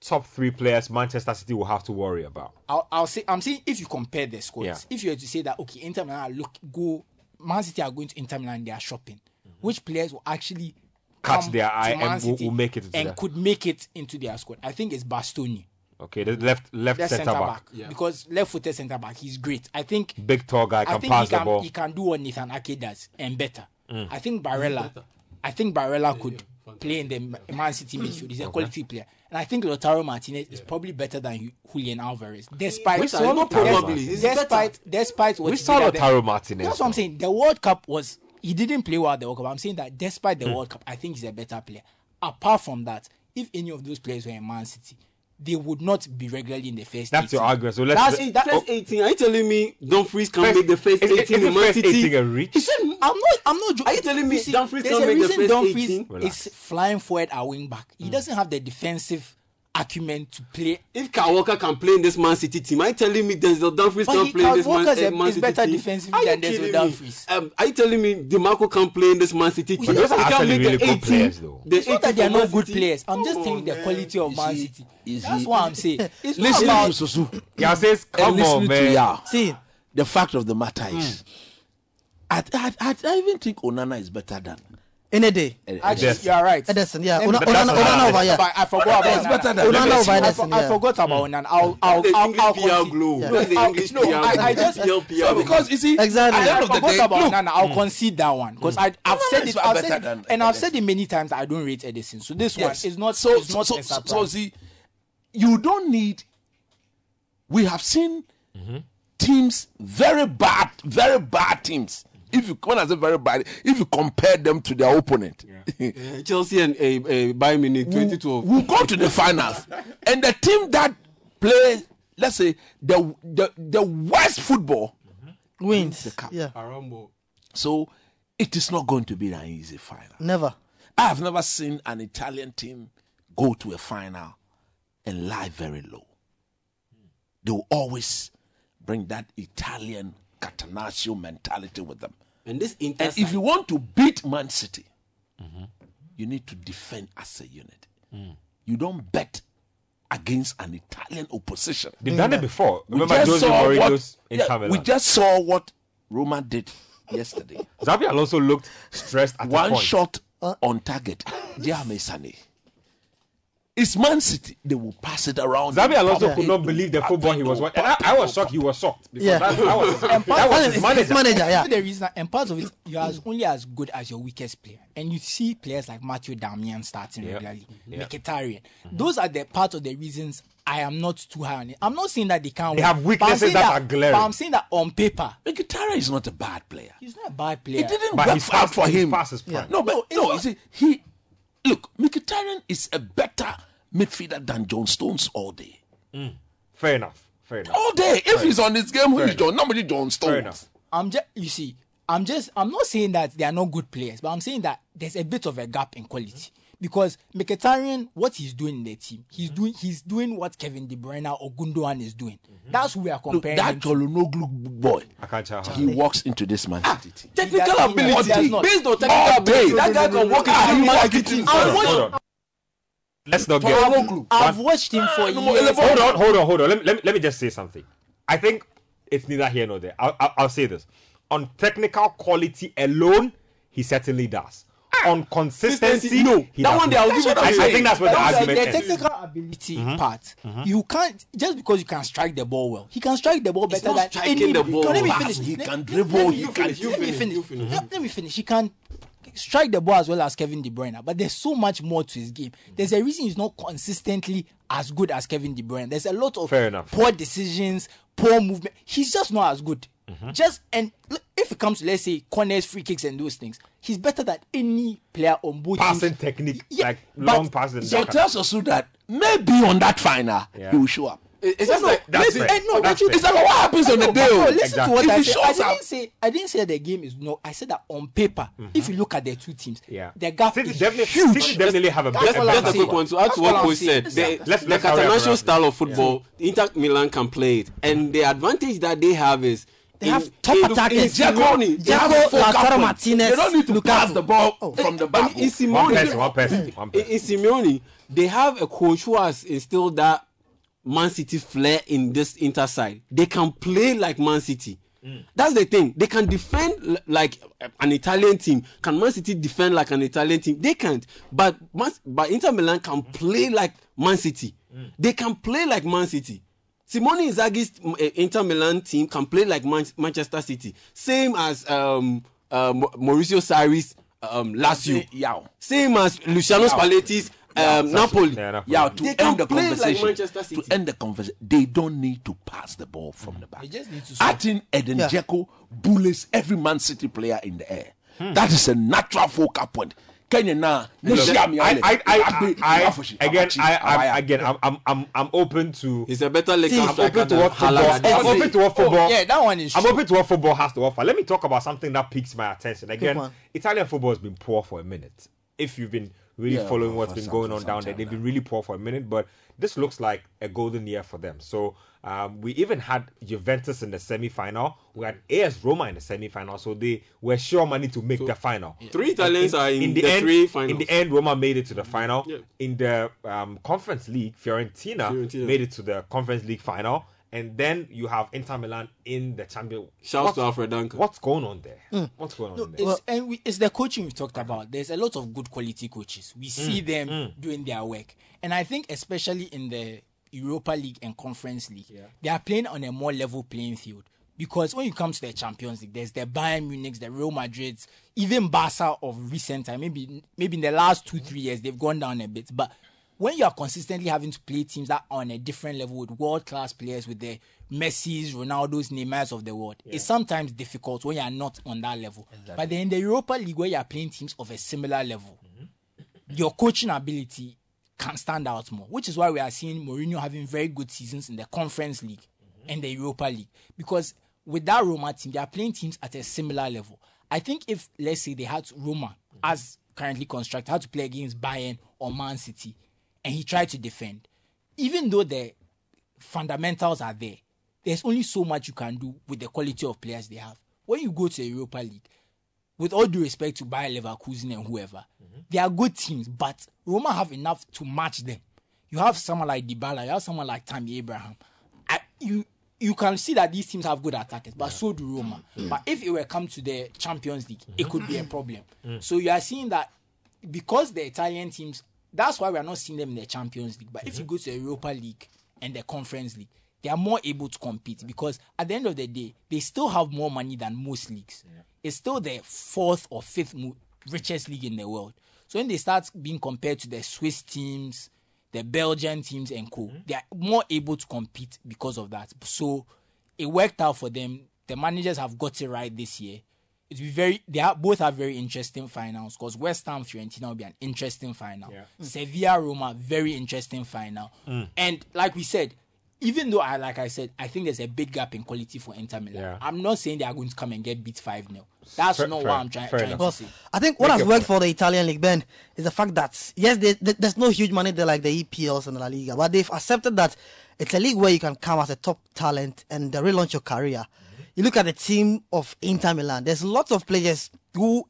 S1: top three players Manchester City will have to worry about?
S5: I'll, I'll say I'm saying if you compare the squads,
S1: Yeah.
S5: if you were to say that okay, Inter Milan look go Man City are going to Inter Milan, they are shopping. Which players will actually
S1: Catch
S5: come
S1: their
S5: to
S1: eye
S5: Man
S1: and will- will make it into
S5: and
S1: their-
S5: could make it into their squad? I think it's Bastoni.
S1: Okay, the left left
S5: Left
S1: centre
S5: centre
S1: back.
S5: back, because left-footed centre back, he's great. I think
S1: Big tall guy
S5: I
S1: can
S5: think
S1: pass
S5: he can
S1: the ball.
S5: he can do what Nathan Ake does and better.
S1: Mm.
S5: I think Barella, I think Barella could play in the Man City midfield. He's a quality player, and I think Lautaro Martinez is probably better than Julian Alvarez. Despite
S4: We saw not probably. He's
S5: despite despite what
S1: We saw
S5: did
S1: Lautaro Martinez,
S5: That's what I'm saying. The World Cup was he didn't play well at the World Cup. I'm saying that despite
S1: Hmm.
S5: the World Cup, I think he's a better player. Apart from that, if any of those players were in Man City, they would not be regularly in the first.
S1: That's your argument. So let's.
S5: That's-
S1: let-
S4: In first 18, are you telling me Dumfries can
S1: First-
S4: make the first
S1: is- is-
S4: 18
S1: is the
S4: in Man
S1: first
S4: City?
S1: 18 a reach?
S4: He said,
S5: I'm not. I'm not. jo-
S4: Are you telling me
S5: see,
S4: Dumfries
S5: there's
S4: can't make the first
S5: Dumfries
S4: 18?
S1: Relax.
S5: is flying forward at wing back. He mm. doesn't have the defensive acumen to play.
S4: if Kyle Walker can play in this Man City team, are you telling me Denzel Dumfries
S5: But
S4: can
S5: he
S4: play in this Man,
S5: Walker's a-
S4: Man
S5: is
S4: City
S5: better
S4: team?
S5: defensively
S4: Are you
S5: than Denzel
S4: kidding me?
S5: Dumfries.
S4: Um, are you telling me Dimarco can't play in this Man City team?
S1: But those are actually really good
S4: 18.
S1: players, though.
S4: The
S5: It's not that they are
S4: for Man
S5: not good
S4: City.
S5: players. I'm just saying the quality of
S2: You
S5: Man
S2: see-
S5: City.
S2: you
S5: That's
S2: see-
S5: what I'm saying. It's not
S2: Listen
S5: about.
S2: to Susu.
S1: Yeah, says, come on, man.
S3: See,
S2: The fact of the matter is, I, I, I, I even think Onana is better than.
S3: Any day.
S5: Actually, you are right.
S3: Ederson, yeah.
S5: Let me-
S3: Ona-
S1: But that's
S3: Onana-
S1: what
S3: Onana
S1: I-
S3: over here.
S5: But I forgot
S2: It's
S5: about
S2: better
S5: Onana.
S2: than
S3: Onana
S2: Messi.
S3: over
S5: I,
S3: Ederson,
S5: for, I
S3: yeah.
S5: forgot about Onana. I'll, I'll,
S4: the
S5: I'll,
S4: English
S5: I'll
S4: PR
S5: concede.
S4: glow.
S5: Yeah.
S4: Where's the
S5: I'll-
S4: English
S5: no,
S4: PR
S5: I, I
S4: glow?
S5: just
S4: PL,
S2: No, because you see,
S3: Exactly.
S2: at the end
S5: I
S2: of the
S5: forgot
S2: day,
S5: about
S2: look,
S5: Onana. I'll concede that one because hmm. I've
S2: Onana
S5: said
S2: is
S5: it.
S2: far
S5: I've
S2: better
S5: said
S2: than
S5: it, and I've
S2: Ederson.
S5: said it many times. that I don't rate Ederson. So this
S2: yes.
S5: one is not.
S2: so,
S5: it's not
S2: so,
S5: a
S2: so,
S5: surprise.
S2: so see, you don't need. We have seen mm-hmm. teams very bad, very bad teams. If you when I say very bad, if you compare them to their opponent,
S4: Uh, Chelsea and uh, uh, Bayern Munich 2012.
S2: will go to the finals. And the team that play, let's say, the the, the worst football,
S3: Wins.
S2: The cup.
S3: Yeah.
S4: Arambo.
S2: so it is not going to be an easy final.
S3: Never.
S2: I have never seen an Italian team go to a final and lie very low. They will always bring that Italian Catenaccio mentality with them.
S4: And this Inter
S2: And if you want to beat Man City, you need to defend as a unit. You don't bet against an Italian opposition.
S1: They've done it before.
S2: We
S1: Remember
S2: just
S1: Jose
S2: saw what- yeah, we just saw what Roma did yesterday.
S1: Xabi also looked stressed at
S2: One
S1: the point.
S2: shot uh, on target. Jaime Sane. It's Man City. They will pass it around.
S1: Xabi Alonso could not believe the football he was watching. And I, I was shocked he was shocked. Because
S3: Yeah.
S1: that, that was, that
S3: Part-
S1: was his
S3: it's-
S1: manager.
S3: it's manager, yeah.
S5: the reason, and part of it, you are as- only as good as your weakest player. And you see players like Matteo Darmian starting
S1: Yeah.
S5: regularly,
S1: Yeah.
S5: Mkhitaryan. Mm-hmm. Those are the part of the reasons I am not too high on it. I'm not saying that they can't
S1: They
S5: win,
S1: have weaknesses
S5: saying
S1: that are glaring.
S5: But I'm saying that on paper,
S2: Mkhitaryan is not a bad player.
S5: he's not a bad player.
S2: It didn't
S1: But
S2: work
S1: he's
S2: out for him.
S1: past his prime.
S2: No, but
S5: No,
S2: no, you see, he look, Mkhitaryan is a better midfielder than John Stones all day. Mm.
S1: Fair enough. Fair enough.
S2: All day. If he's on his game, who
S1: Fair
S2: is John? Nobody John Stones.
S1: Fair enough.
S5: I'm just you see, I'm just I'm not saying that they are not good players, but I'm saying that there's a bit of a gap in quality. Because Mkhitaryan, what he's doing in the team, he's doing he's doing what Kevin De Bruyne or Gundogan is doing. That's who we are
S2: Look,
S5: comparing.
S2: that
S5: him to.
S2: Calhanoglu boy,
S1: I can't tell
S2: he walks into this Man City team.
S4: Technical
S5: He does- he
S4: ability.
S5: does not.
S4: Based on
S2: All
S4: technical ability, that guy can walk
S2: Ah,
S4: into
S2: he
S4: Man City team.
S1: Hold
S5: I
S1: on,
S5: watch-
S1: hold on. Let's not get.
S2: Calhanoglu.
S5: I've watched him for years.
S1: Hold on, hold on, hold on. Let me, let me, let me just say something. I think it's neither here nor there. I'll, I'll, I'll say this. On technical quality alone, he certainly does. On consistency,
S4: no. That one day
S1: not.
S4: I'll give it
S1: I. I think that's where the
S5: But the,
S1: argument
S5: the
S1: ends.
S5: technical ability mm-hmm. part, mm-hmm. you can't just because you can strike the ball well. He can strike the ball better than
S4: striking
S5: any.
S4: the ball
S5: let me finish.
S2: He
S5: Let-
S2: can dribble,
S5: Let me,
S2: he can- you
S5: let me
S4: finish,
S5: finish.
S4: you finish.
S5: Let, let me finish. He can strike the ball as well as Kevin De Bruyne, but there's so much more to his game. Mm-hmm. There's a reason he's not consistently as good as Kevin De Bruyne. There's a lot of
S1: Fair
S5: poor decisions, poor movement. He's just not as good.
S1: Mm-hmm.
S5: Just and if it comes to let's say corners, free kicks, and those things, he's better than any player on both
S1: Passing
S5: teams.
S1: technique,
S5: Yeah,
S1: like
S5: but-
S1: long passing.
S2: So tells us that maybe on that final,
S1: Yeah.
S2: he will show up.
S4: It's just like
S1: That's
S4: maybe-
S1: fair.
S5: Eh, no,
S1: That's
S5: you-
S1: fair.
S2: It's like what happens on the
S5: No,
S2: day.
S5: but no, listen
S1: Exactly.
S5: to what
S2: If
S5: I
S2: he
S5: said. I didn't
S2: up-
S5: say I didn't say the game is no. I said that on paper, if you look at the two teams,
S1: Yeah.
S5: the gap
S1: City
S5: is
S1: definitely,
S5: huge.
S1: City definitely have a
S5: That's
S1: better.
S5: all
S4: Just
S5: I'm
S4: a
S5: saying.
S4: quick one to add to
S5: That's
S4: what
S5: all I'm
S4: Coach
S5: saying.
S4: said. The,
S1: Let's-
S4: the
S1: let's hurry up
S4: Catenaccio
S1: around.
S4: style of football, Inter Milan can play it, and the advantage that they have is
S3: They have top attackers.
S4: Simeone,
S2: They have
S3: Jaco, Lautaro. Martinez,
S2: They don't need to
S3: Lukaku.
S2: pass the ball oh. from the back.
S4: in
S1: One
S4: Simeone,
S1: person, one person, hmm.
S4: one
S1: person.
S4: in Simeone, they have a coach who has instilled that Man City flair in this Inter side. They can play like Man City. Hmm. That's the thing. They can defend like eh, an Italian team. Can Man City defend like an Italian team? They can't. But Man, but Inter Milan can play like Man City. Hmm. They can play like Man City. Simone Inzaghi's uh, Inter Milan team can play like Man- Manchester City, same as um, uh, Maurizio Sarri's um, Lazio,
S2: Yeah.
S4: same as Luciano Spalletti's um, Napoli.
S1: Yeah, Napoli.
S2: Yeah, to
S4: They can
S2: end the
S4: play like
S2: conversation.
S4: Manchester City.
S2: to end the conversation, they don't need to pass the ball from the back.
S5: They just need to
S2: I
S5: score.
S2: think Edin
S3: Yeah.
S2: Dzeko bullies every Man City player in the air.
S1: Hmm.
S2: That is a natural focal point. Kenya na
S1: Look, I, I, I, I, I, again, I, I, again, I'm, I'm, I'm, I'm open to.
S4: He's a better leg
S3: See,
S4: hand
S3: I'm
S1: open to what oh,
S4: football.
S1: I'm open to what football.
S5: Oh, yeah, that one is
S1: I'm
S5: true.
S1: open to what football has to offer. Let me talk about something that piques my attention. Again. Italian football has been poor for a minute. If you've been really
S2: Yeah,
S1: following what's been
S2: some-
S1: going on down there, they've been really poor for a minute. But this looks like a golden year for them. So um, we even had Juventus in the semi-final. We had AS Roma in the semi-final. So they were sure money to make the final.
S4: Three Italians are in, the,
S1: end,
S4: three finals.
S1: In the end, Roma made it to the final.
S4: Yeah.
S1: In the um, Conference League, Fiorentina,
S4: Fiorentina.
S1: made it to the Conference League final. And then you have Inter Milan in the champion.
S4: Shouts
S1: What's-
S4: to Alfred Duncan.
S1: What's going on there? What's going on
S5: No,
S1: there?
S5: it's, and we, it's the coaching we talked about. There's a lot of good quality coaches. We see them doing their work, and I think especially in the Europa League and Conference League, they are playing on a more level playing field. Because when you come to the Champions League, there's the Bayern Munich's, the Real Madrid's, even Barca of recent time. Maybe maybe in the last two three years they've gone down a bit, but when you are consistently having to play teams that are on a different level with world class players, with the Messi's, Ronaldo's, Neymar's of the world, it's sometimes difficult when you are not on that level. But then in the Europa League, where you are playing teams of a similar level, mm-hmm. your coaching ability can stand out more, which is why we are seeing Mourinho having very good seasons in the Conference League and the Europa League. Because with that Roma team, they are playing teams at a similar level. I think if, let's say, they had Roma, as currently constructed, had to play against Bayern or Man City, and he tried to defend, even though the fundamentals are there, there's only so much you can do with the quality of players they have. When you go to the Europa League, with all due respect to Bayer Leverkusen and whoever, mm-hmm. they are good teams, but Roma have enough to match them. You have someone like Dybala, you have someone like Tammy Abraham. I, you you can see that these teams have good attackers, but so do Roma. Mm. But if it were come to the Champions League, it mm-hmm. could be a problem. Mm. So you are seeing that because the Italian teams, that's why we are not seeing them in the Champions League. But if you mm-hmm. go to the Europa League and the Conference League, they are more able to compete because at the end of the day, they still have more money than most leagues. It's still the fourth or fifth mo- richest league in the world. So when they start being compared to the Swiss teams, the Belgian teams and co, mm-hmm. they are more able to compete because of that. So it worked out for them. The managers have got it right this year. It'll be very. They are both are very interesting finals because West Ham Fiorentina will be an interesting final. Sevilla Roma very interesting final. Mm. And like we said, even though I like I said, I think there's a big gap in quality for Inter Milan.
S1: Yeah.
S5: I'm not saying they are going to come and get beat five 0 That's
S1: Fair-
S5: not
S1: fair-
S5: what I'm trying, trying
S1: enough.
S5: to say.
S3: I think what
S1: Make
S3: has worked
S1: point.
S3: for the Italian league, Ben, is the fact that yes, they, they- there's no huge money there like the EPLs and La Liga, but they've accepted that it's a league where you can come as a top talent and uh, relaunch your career.
S1: Mm-hmm.
S3: You look at the team of Inter Milan. There's lots of players who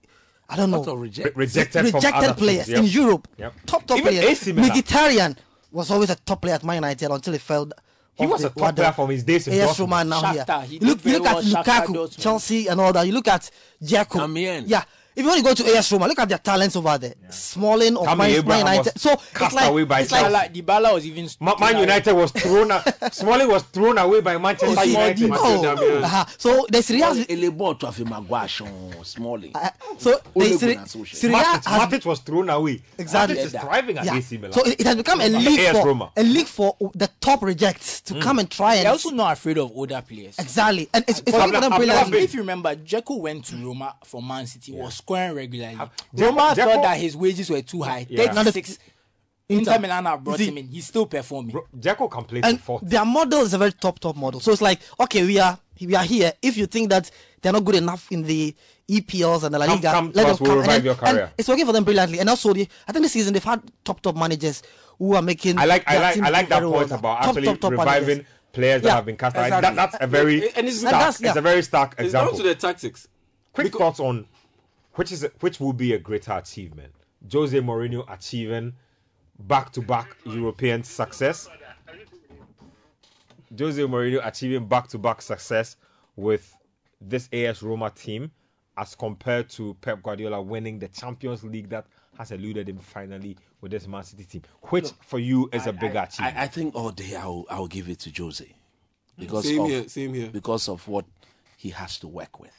S3: I don't know
S2: of reject-
S1: Re- rejected, from
S3: rejected
S1: other
S3: players
S1: teams.
S3: in Europe.
S1: Yep.
S3: Top top
S1: Even
S3: players.
S1: AC Milan.
S3: Mkhitaryan was always a top player at Man United until he fell.
S1: He was
S3: the
S1: a top
S3: ladder.
S1: player from his days in
S3: AS
S1: Dortmund.
S3: Roma now
S5: Shakhtar,
S3: here.
S5: he
S3: You look, you look
S5: very
S3: at
S5: well,
S3: Lukaku, Chelsea, and all that. You look at Dzeko.
S2: Amiens.
S3: Yeah. If you want to go to AS Roma, look at their talents over there. Smalling of Man, Man United.
S1: was
S3: So it's
S1: cast
S3: like,
S1: away by
S3: it's like
S1: Chelsea.
S5: Dybala, Dybala was even
S1: Ma- Man United was thrown. out- Smalling was thrown away by Manchester
S3: Oh,
S1: United.
S3: Matteo
S4: Darmian.
S3: uh-huh. So the Serie A,
S2: ele bɔ to afi maguire sɔn smalling.
S3: uh, so the
S2: Ole
S3: Serie,
S2: Gunnar Solskjaer.
S3: Serie A
S1: Matic,
S3: has
S1: Matic was thrown away.
S3: Exactly.
S1: Matic is thriving at
S3: yeah.
S1: AC Milan.
S3: So it, it has become a league
S1: AS
S3: for
S1: Roma.
S3: a league for the top rejects to come and try and
S5: They're also not afraid of older players.
S3: exactly. And it's, it's
S1: I've
S3: working for
S1: I've never
S3: brilliantly.
S1: been-
S5: If you remember, Dzeko went to Roma for Man City, was scoring regularly.
S1: Dzeko-
S5: Roma
S1: Dzeko-
S5: thought that his wages were too high.
S1: Yeah.
S3: Now the-
S5: 36. Inter Milan have brought him in. He's still performing.
S1: Bro, Dzeko can play
S3: and
S1: to 40.
S3: their model is a very top top model. So it's like, okay, we are we are here. If you think that they're not good enough in the EPLs and the La Liga,
S1: come to
S3: let
S1: us,
S3: them
S1: we'll.
S3: And,
S1: revive
S3: then-
S1: your
S3: and
S1: career.
S3: it's working for them brilliantly. And also, the, I think this season they've had top top managers who are making.
S1: I like I like I like that point
S3: well.
S1: about
S3: Top,
S1: actually
S3: top, top
S1: reviving
S3: managers.
S1: players that
S3: Yeah,
S1: have been cast out. That, that's a very
S4: And it's-
S1: stark,
S3: that's-
S1: it's a very stark
S4: It's down
S1: example.
S4: to the tactics.
S1: Quick thoughts on which is which will be a greater achievement. Jose Mourinho achieving back-to-back European success. Jose Mourinho achieving back-to-back success with this AS Roma team as compared to Pep Guardiola winning the Champions League that has eluded him finally with this Man City team. Which for you is a bigger
S2: I,
S1: achievement?
S2: I think all day I'll, I'll give it to Jose because
S4: Same
S2: of,
S4: here, same here.
S2: because of what he has to work with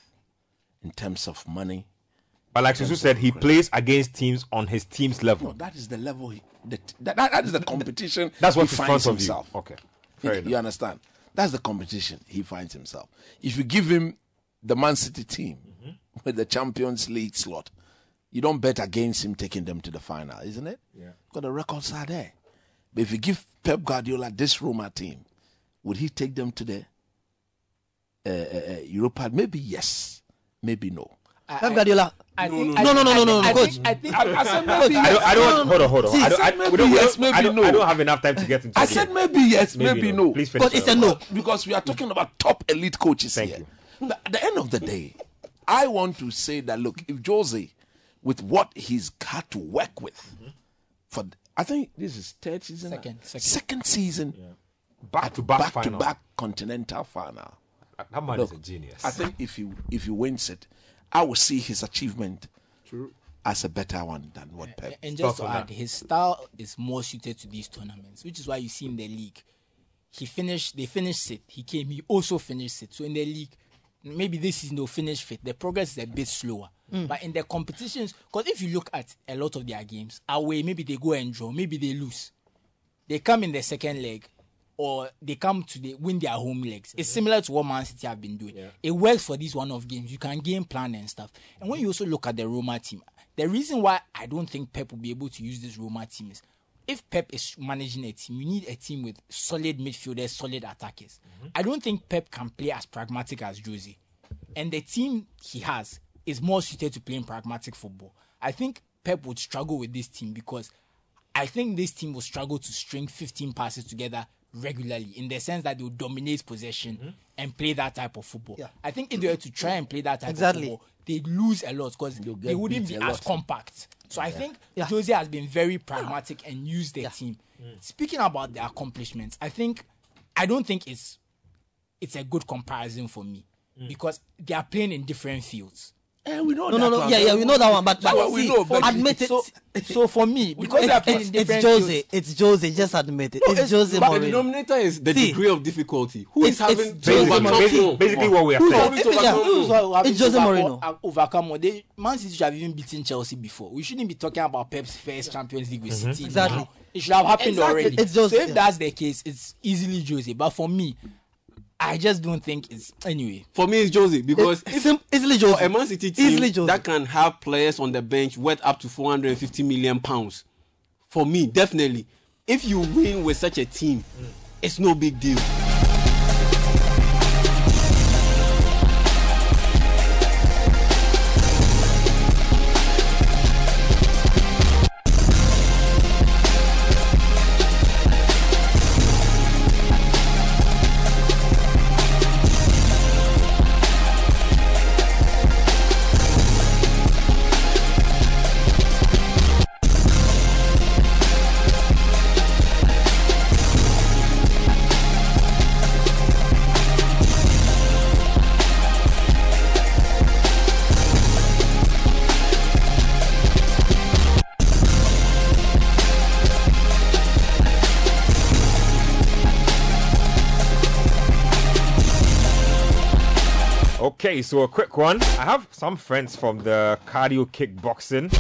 S2: in terms of money.
S1: But like Susu said, he plays against teams on his team's level.
S2: No, that is the level. He, the, that, that, that is the competition.
S1: That's what
S2: he finds
S1: front of
S2: himself.
S1: you. Okay, fair
S2: You,
S1: enough.
S2: you understand? That's the competition he finds himself. If you give him the Man City team
S1: Mm-hmm.
S2: with the Champions League slot, you don't bet against him taking them to the final, isn't it?
S1: Yeah.
S2: Because the records are there. But if you give Pep Guardiola this Roma team, would he take them to the uh, uh, uh, Europa? Maybe yes, maybe no.
S3: Pep Guardiola.
S5: I think,
S3: no, no, no, no, no, coach.
S5: I think,
S2: I, I said maybe
S1: I don't. I don't. Hold on. Hold on.
S3: See,
S1: I don't. I,
S2: maybe
S1: we don't,
S2: yes,
S1: don't- I
S2: maybe
S1: don't,
S2: no.
S1: I don't have enough time to get into.
S2: I said
S1: game.
S2: maybe yes, maybe, no.
S1: Please finish.
S3: Coach, it's a no.
S2: because we are talking about top elite coaches
S1: Thank
S2: here. But At the end of the day, I want to say that look, if Jose, with what he's got to work with, for I think this is third season,
S5: Second, second.
S2: second season,
S1: Back to back
S2: back to back continental final.
S1: That man
S2: Look,
S1: is a genius.
S2: I think if he if he wins it, I will see his achievement as a better one than what Pep.
S5: and just to add,
S1: that?
S5: his style is more suited to these tournaments, which is why you see in the league, he finished. They finished it. He came. He also finished it. So in the league, maybe this is no finish fifth. The progress is a bit slower. Mm. But in the competitions, because if you look at a lot of their games, away maybe they go and draw, maybe they lose. They come in the second leg, or they come to the win their home legs. It's similar to what Man City have been doing. It works for these one-off games. You can game plan and stuff. And when you also look at the Roma team, the reason why I don't think Pep will be able to use this Roma team is if Pep is managing a team, you need a team with solid midfielders, solid attackers. Mm-hmm. I don't think Pep can play as pragmatic as Jose. And the team he has is more suited to playing pragmatic football. I think Pep would struggle with this team because I think this team will struggle to string 15 passes together regularly in the sense that they will dominate possession and play that type of football.
S3: Yeah.
S5: I think if they were to try and play that type
S3: Exactly.
S5: of football, they'd lose a lot because they wouldn't be as
S2: lot.
S5: compact. So I think
S3: Yeah.
S5: Jose has been very pragmatic and used the team. Speaking about the accomplishments, I think I don't think it's it's a good comparison for me because they are playing in different fields.
S2: Eh, we know
S3: No,
S2: that
S3: no, no.
S2: one.
S3: Yeah, yeah, we know that one. But, but
S2: one we
S3: see,
S2: know, but-
S3: admit it.
S5: So, so for me, because they are
S3: It's, it's, it's Jose.
S5: fields,
S3: It's Jose. Just admit it.
S4: No,
S3: it's Jose
S4: but the denominator is the
S3: See,
S4: degree of difficulty. Who is
S3: it's- it's
S4: having to
S3: Jose Mourinho.
S1: basically, basically what we are saying.
S4: having to
S3: Yeah,
S4: overcome?
S3: It's Jose
S5: overcome-
S3: Mourinho.
S5: Overcome more. They, Man City should have even beaten Chelsea before. We shouldn't be talking about Pep's first Champions League with City.
S3: Exactly.
S5: now. It should have happened
S3: Exactly.
S5: already.
S3: It's Jose,
S5: so if
S3: yeah.
S5: that's the case, it's easily Jose. But for me, I just don't think it's anyway.
S4: For me, it's Josie because
S3: It's sim- easily Jose.
S4: a Man City team that can have players on the bench worth up to 450 million pounds, for me, definitely, if you win with such a team, it's no big deal.
S1: So a quick one. I have some friends from the cardio kickboxing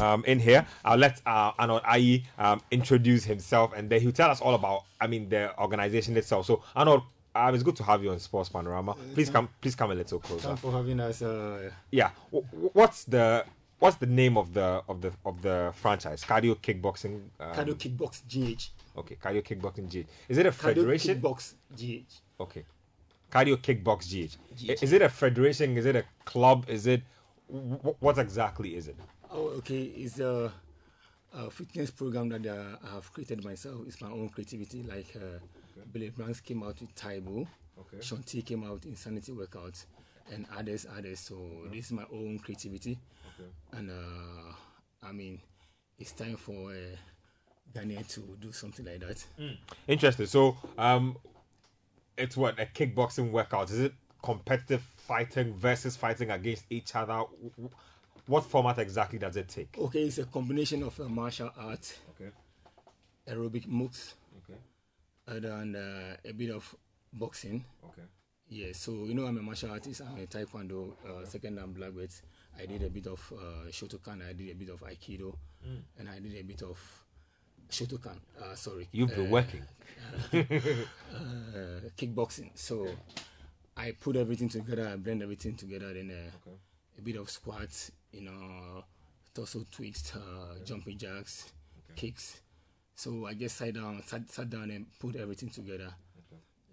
S1: um, in here. I'll let uh, Arnold Ayi um, introduce himself and then he'll tell us all about, I mean, the organization itself. So, Arnold, um, it's good to have you on Sports Panorama. Please come, please come a little closer.
S7: Thanks for having us. Uh,
S1: Yeah, what's the what's the name of the of the of the franchise? Cardio kickboxing. Um,
S7: Cardio Kickbox GH.
S1: Okay, cardio kickboxing GH. Is it a
S7: Cardio
S1: federation?
S7: Kickbox GH.
S1: Okay. Cardio Kickbox GH. I- Is it a federation? Is it a club? Is it wh- what exactly is it?
S7: Oh, okay. It's a, a fitness program that uh, I have created myself. It's my own creativity. Like uh, Billy Blanks came out with Tae Bo.
S1: Okay.
S7: Shaun T came out with Insanity Workouts. And others, others. So this is my own creativity. And uh, I mean, it's time for uh, Daniel to do something like that.
S1: Interesting. So, um, it's what a kickboxing workout. Is it competitive fighting versus fighting against each other? Wh- wh- what format exactly does it take?
S7: Okay, it's a combination of uh, martial arts,
S1: Okay.
S7: aerobic moves,
S1: Okay.
S7: and then, uh, a bit of boxing.
S1: Okay.
S7: Yeah, so you know I'm a martial artist. I'm a taekwondo uh, second and black belt. I did a bit of uh, Shotokan. I did a bit of aikido, and I did a bit of Shotokan. Uh, sorry,
S1: You've been
S7: uh,
S1: working.
S7: uh, kickboxing. So I put everything together. I blend everything together. Then uh, a bit of squats, you know, torso twists, uh, jumping jacks, kicks. So I just sat down, sat, sat down and put everything together.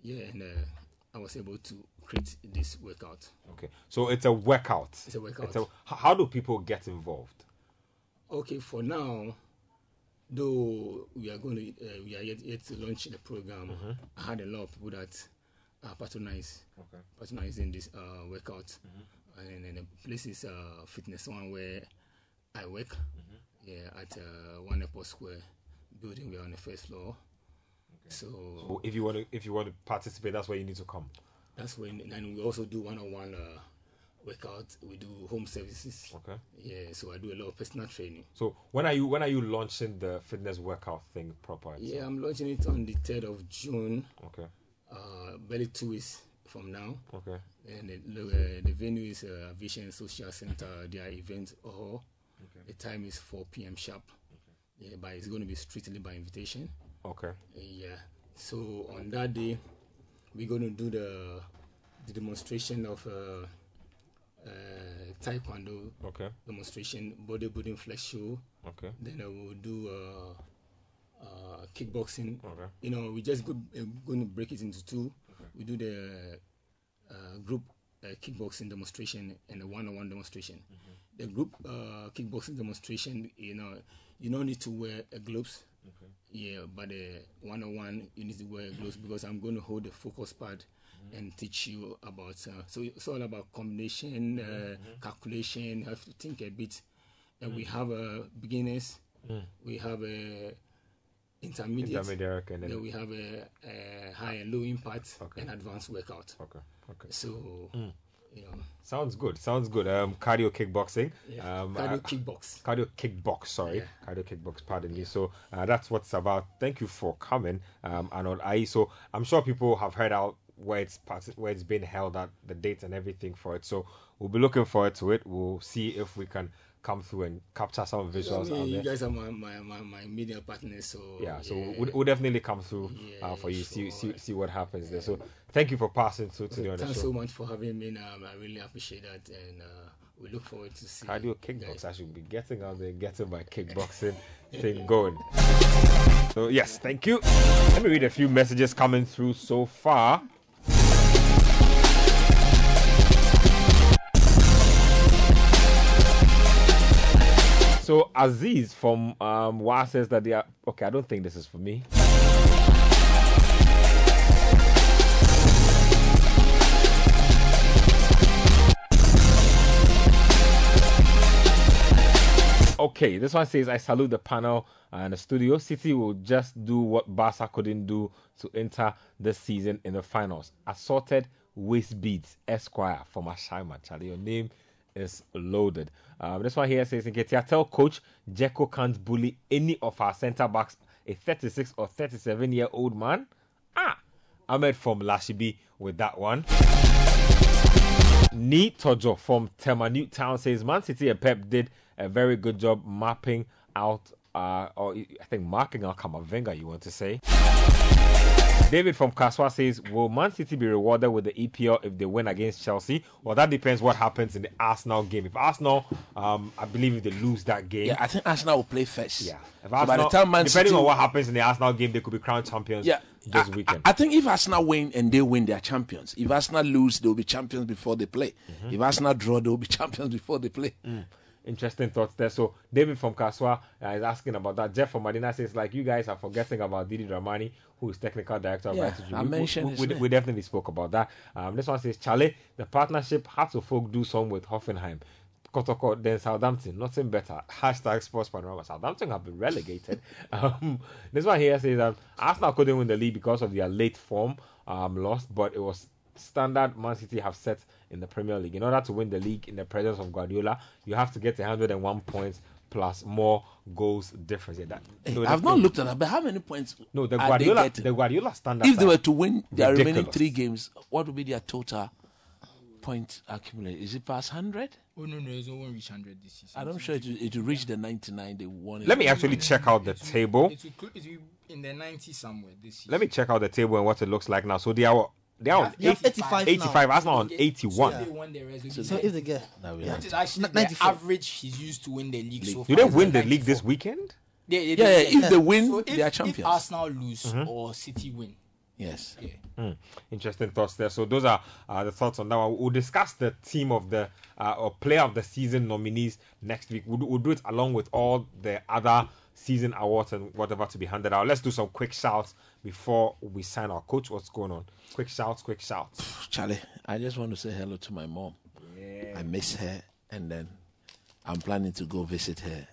S7: Yeah, and uh, I was able to create this workout.
S1: Okay. So it's a workout.
S7: It's a workout.
S1: It's a, how do people get involved?
S7: Okay, for now, though we are going to uh, we are yet, yet to launch the program, I had a lot of people that are patronize
S1: Okay.
S7: patronizing this uh, workout, and then the place is uh, Fitness One where I work. Yeah, at uh, One Airport Square building. We're on the first floor. So
S1: So if you want to if you want to participate, that's where you need to come.
S7: that's when, and we also do one-on-one uh, workout. We do home services.
S1: Okay.
S7: Yeah, so I do a lot of personal training.
S1: So when are you when are you launching the fitness workout thing proper?
S7: Yeah, I'm launching it on the third of June.
S1: Okay.
S7: uh, barely two weeks from now.
S1: Okay.
S7: And the, the, uh, the venue is uh, Vision Social Center. Their event hall. The time is 4 p.m. sharp. Okay. Yeah, but it's going to be strictly by invitation.
S1: Okay.
S7: Yeah. So on that day, we're going to do the the demonstration of uh, uh, Taekwondo
S1: Okay.
S7: demonstration, bodybuilding flex show.
S1: Okay.
S7: Then I will do uh, uh, kickboxing.
S1: Okay.
S7: You know, we just go, uh, going to break it into two. We do the uh, group uh, kickboxing demonstration and the one-on-one demonstration. The group uh, kickboxing demonstration, you know, you don't need to wear uh, gloves. Yeah, but the one-on-one, you need to wear gloves because I'm going to hold the focus pad and teach you about. Uh, so it's all about combination, uh, calculation. You have to think a bit. And we have uh, beginners, we have a intermediate,
S1: Intermediate and then
S7: then we have a, a high and low impact
S1: Okay.
S7: and advanced workout.
S1: Okay. Okay.
S7: So, you know,
S1: Sounds good. Sounds good. Um, cardio kickboxing.
S7: yeah,
S1: Um,
S7: cardio
S1: I-
S7: kickbox.
S1: cardio kickbox sorry cardio kickbox pardon me so uh, that's what's about thank you for coming um arnold i so i'm sure people have heard out where it's where it's been held at the date and everything for it. So we'll be looking forward to it. We'll see if we can come through and capture some
S7: I
S1: visuals
S7: mean,
S1: out
S7: you guys are my, my, my, my media partners, so
S1: yeah so We'll, we'll definitely come through uh, for you see,
S7: sure.
S1: see see what happens there. So thank you for passing through today the
S7: Thanks so much for having me. Um, I really appreciate that, and uh, we look forward to see
S1: cardio kickbox i should be getting out there getting my kickboxing thing going. So yes thank you. Let me read a few messages coming through so far so aziz from um wa says that they are okay i don't think this is for me Okay, this one says I salute the panel and the studio. City will just do what Barca couldn't do to enter this season in the finals. Assorted waist beads, Esquire from Ashaiman. Charlie, your name is loaded. Um, this one here says, Nketia, tell coach Dzeko can't bully any of our centre backs, a 36 or 37 year old man. Ah, Ahmed from Lashibi with that one. Ni Tojo from Tema Newtown says Man City and Pep did a very good job mapping out, uh, or I think marking out Camavinga, you want to say. David from Kasoa says, Will Man City be rewarded with the EPL if they win against Chelsea? Well, that depends what happens in the Arsenal game. If Arsenal, um, I believe if they lose that game,
S2: Yeah, I think Arsenal will play first.
S1: yeah. If
S2: So by the time Man
S1: depending
S2: City,
S1: on what happens in the Arsenal game, they could be crowned champions
S2: yeah,
S1: this
S2: I,
S1: weekend.
S2: I, I think if Arsenal win and they win, they are champions. If Arsenal lose, they will be champions before they play.
S1: Mm-hmm.
S2: If Arsenal draw, they will be champions before they play.
S1: Mm. Interesting thoughts there. So David from Kasoa uh, is asking about that. Jeff from Madina says like you guys are forgetting about Didi Dramani, who is technical director of
S2: Yeah. I
S1: We-
S2: mentioned
S1: we, we, we definitely spoke about that. Um, this one says Charlie, the partnership had to folk do some with Hoffenheim. Kotoko, then Southampton, nothing better. Hashtag sports panorama. Southampton have been relegated. um, this one here says um, Arsenal couldn't win the league because of their late form um, lost, but it was standard Man City have set in the Premier League. In order to win the league in the presence of Guardiola, you have to get 101 points plus more goals difference. Yeah, that, eh, no, the-
S2: I've not looked at that, but how many points?
S1: No, the
S2: are they
S1: Guardiola, the Guardiola standard.
S2: if they were to win their remaining three games, what would be their total point accumulated? Is it past hundred?
S5: Oh no, no, it's not won't reach hundred this season.
S2: I'm sure it will, it will reach the ninety-nine they won. it.
S1: Let me actually check out the table.
S5: It will, it will in the 90 somewhere this season.
S1: Let me check out the table and what it looks like now. So they are they are on
S3: You have 85 now.
S1: 85. Arsenal on 81.
S5: They won the rest of the
S3: So if they get
S2: Now we
S5: is actually
S3: N-
S5: the average he's used to win the league so
S1: Do
S5: far.
S1: they win
S5: the
S1: the league this weekend?
S5: They, they,
S2: yeah,
S5: they-
S2: yeah, if they win,
S5: so if,
S2: they are
S5: if
S2: champions.
S5: Arsenal lose
S1: Mm-hmm.
S5: or City win,
S2: yes.
S5: yeah.
S1: Interesting thoughts there. So those are uh, the thoughts on that one. We'll discuss the team of the uh, or player of the season nominees next week. We'll, do- we'll do it along with all the other season awards and whatever to be handed out. Let's do some quick shouts before we sign our coach. What's going on? Quick shouts, quick shouts.
S2: Charlie, I just want to say hello to my mom. I miss her, and then I'm planning to go visit her,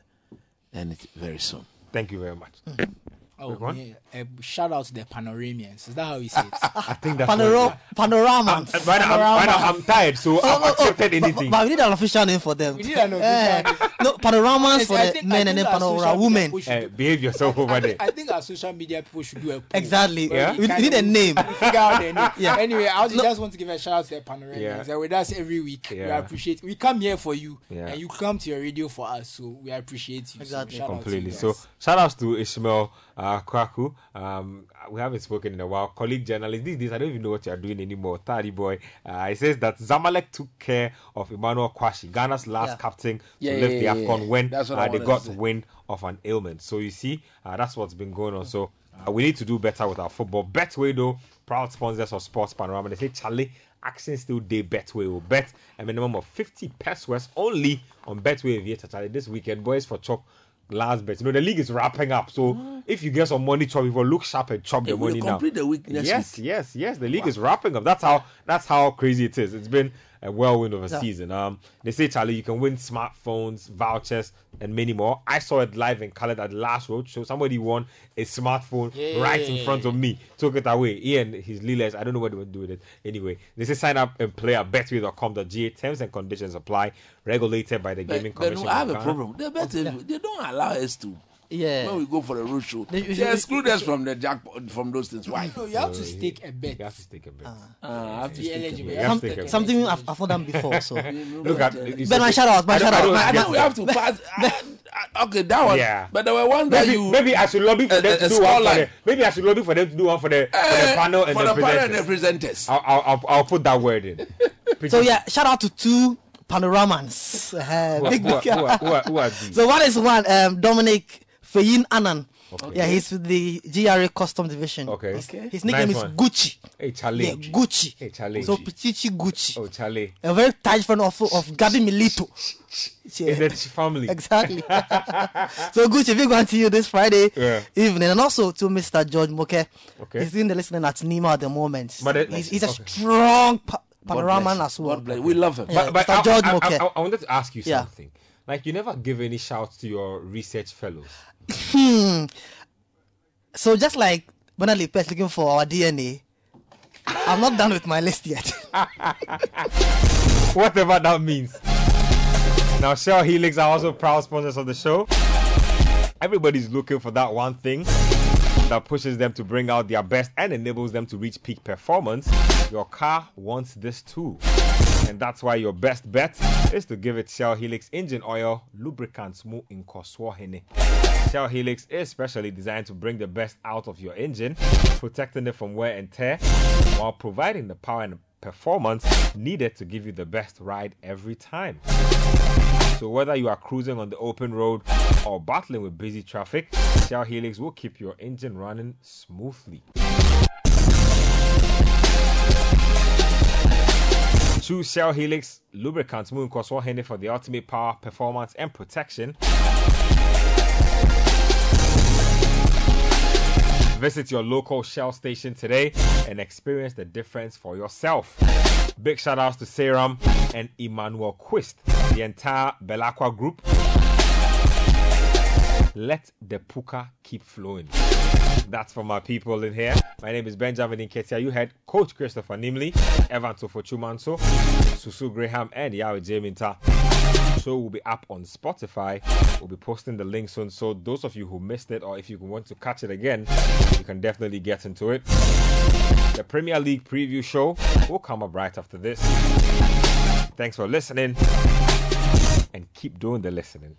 S2: and it very soon.
S1: Thank you very much. Mm.
S5: Oh,
S1: one?
S5: yeah. Uh, shout out to the Panoramians. Is that how he say It?
S1: I think that's
S3: Panoro- panorama.
S1: what- right, now, I'm, right now I'm tired, so I've accepted
S3: but,
S1: anything.
S3: but we need an official name for them.
S5: We need an official
S3: Eh,
S5: name.
S3: no, panoramas for
S5: I
S3: the
S5: think-
S3: men and then
S5: our social
S3: panorama women.
S5: people should
S1: Eh, behave yourself over
S5: I
S1: there.
S5: I think our social media people should do a poll.
S3: Exactly.
S1: Yeah?
S3: We, we need a name.
S5: we figure out their name.
S3: Yeah.
S5: Anyway, I also just want to give a shout out to the Panoramians.
S1: Yeah.
S5: They're with us every week. We
S1: Yeah.
S5: appreciate. We come here for you,
S1: Yeah.
S5: and you come to your radio for us. So we appreciate you.
S3: Exactly.
S5: So shout out to
S1: completely. So shout outs to Ishmael uh, Kwaku. Um, we haven't spoken in a while. Colleague journalist. These days, I don't even know what you are doing anymore. Tari boy. Uh, he says that Zamalek took care of Emmanuel Quarshie, Ghana's last
S3: Yeah.
S1: captain, to
S2: Yeah,
S1: lift
S2: yeah,
S1: the AFCON when uh, they got wind of an ailment. So you see, uh, that's what's been going on. So uh, we need to do better with our football. Betway, though, proud sponsors of Sports Panorama. They say, Charlie, action still day Betway will bet a minimum of 50 pesos only on Betway Aviator Charlie this weekend. Boys for chop last bet. You know, the league is wrapping up. So ah. if you get some money, chop, people look sharp and chop the
S2: It
S1: money now.
S2: complete the week
S1: yes,
S2: week.
S1: yes, yes. The league is wrapping up. That's how that's how crazy it is. It's been a whirlwind of a
S3: Yeah.
S1: season. Um, they say Charlie, you can win smartphones, vouchers, and many more. I saw it live in color at the last road show. Somebody won a smartphone right in front of me. Took it away. Ian, his leaders, I don't know what they would do with it. Anyway, they say sign up and play at betway.com.ga. Terms and conditions apply. Regulated by the Gaming
S2: But, but
S1: Commission.
S2: I have a
S1: Ghana.
S2: problem. They don't allow us to.
S3: Yeah.
S2: When we go for the road show,
S3: They-
S2: they, exclude us from the jackpot from those things. Why?
S5: No, you have to stake a bet.
S1: You have to take a bet.
S2: Uh, I have to
S5: Be
S2: stick to
S5: eligible.
S1: You have
S3: Some,
S1: to take a bet.
S3: something I've, I've done before. So,
S1: Look at it's
S3: but my
S1: okay.
S3: shout out, my shout out. my-
S2: then we
S1: that.
S2: have to pass. I- I- okay, that was.
S1: Yeah.
S2: But there were ones that
S1: Maybe,
S2: you.
S1: maybe I should lobby for
S2: a-
S1: them to do one for the, Maybe I should lobby for them to do one for the, for the
S2: eh,
S1: panel and
S2: for
S1: the,
S2: the panel and
S1: presenters.
S2: the presenters.
S1: I'll, I'll, I'll, I'll put that word in.
S3: so yeah, shout out to two panoramans. Uh,
S1: who,
S3: big,
S1: who, are, who, are, who, are, who are these?
S3: So one is one, um, Dominic Feyin Annan. Yeah, he's with the GRA Custom Division.
S1: Okay.
S3: His,
S1: Okay.
S3: his nickname
S1: Nice
S3: is
S1: one.
S3: Gucci.
S1: Hey, Charlie.
S3: Yeah, Gucci.
S1: Hey, Charlie.
S3: So Pichichi Gucci.
S1: oh, Charlie.
S3: A very tight friend of, of Gabi Milito. Yeah.
S1: Is it family?
S3: Exactly. so Gucci, big one to you this Friday
S1: Yeah.
S3: evening, and also to Mr. George Moke.
S1: Okay.
S3: He's in the listening at Nima at the moment.
S1: But it-
S3: he's, he's a
S1: okay.
S3: strong pa-
S2: God
S3: panorama as well.
S2: God bless. We love him.
S3: Yeah.
S1: But, but
S3: Mr.
S1: I,
S3: George
S1: I, I,
S3: Moke.
S1: I, I wanted to ask you
S3: Yeah.
S1: something. Like, you never give any shouts to your research fellows. Hmm.
S3: So just like when Bernard Pest looking for our DNA, I'm not done with my list yet.
S1: Whatever that means. Now, Shell Helix are also proud sponsors of the show. Everybody's looking for that one thing that pushes them to bring out their best and enables them to reach peak performance. Your car wants this too. And that's why your best bet is to give it Shell Helix engine oil, lubricant smooth in Koswahene. Shell Helix is specially designed to bring the best out of your engine, protecting it from wear and tear, while providing the power and performance needed to give you the best ride every time. So whether you are cruising on the open road or battling with busy traffic, Shell Helix will keep your engine running smoothly. Choose Shell Helix lubricants Moon Henry for the ultimate power, performance, and protection. Visit your local Shell station today and experience the difference for yourself. Big shout outs to Serum and Emmanuel Quist, the entire Belacqua group. Let the puka keep flowing. That's for my people in here. My name is Benjamin Nketia. You had Coach Christopher Nimley, Evan Tofochumanso, Susu Graham, and Yahweh Jaminta. Show will be up on Spotify. We'll be posting the link soon. So those of you who missed it, or if you want to catch it again, you can definitely get into it. The Premier League preview show will come up right after this. Thanks for listening and keep doing the listening.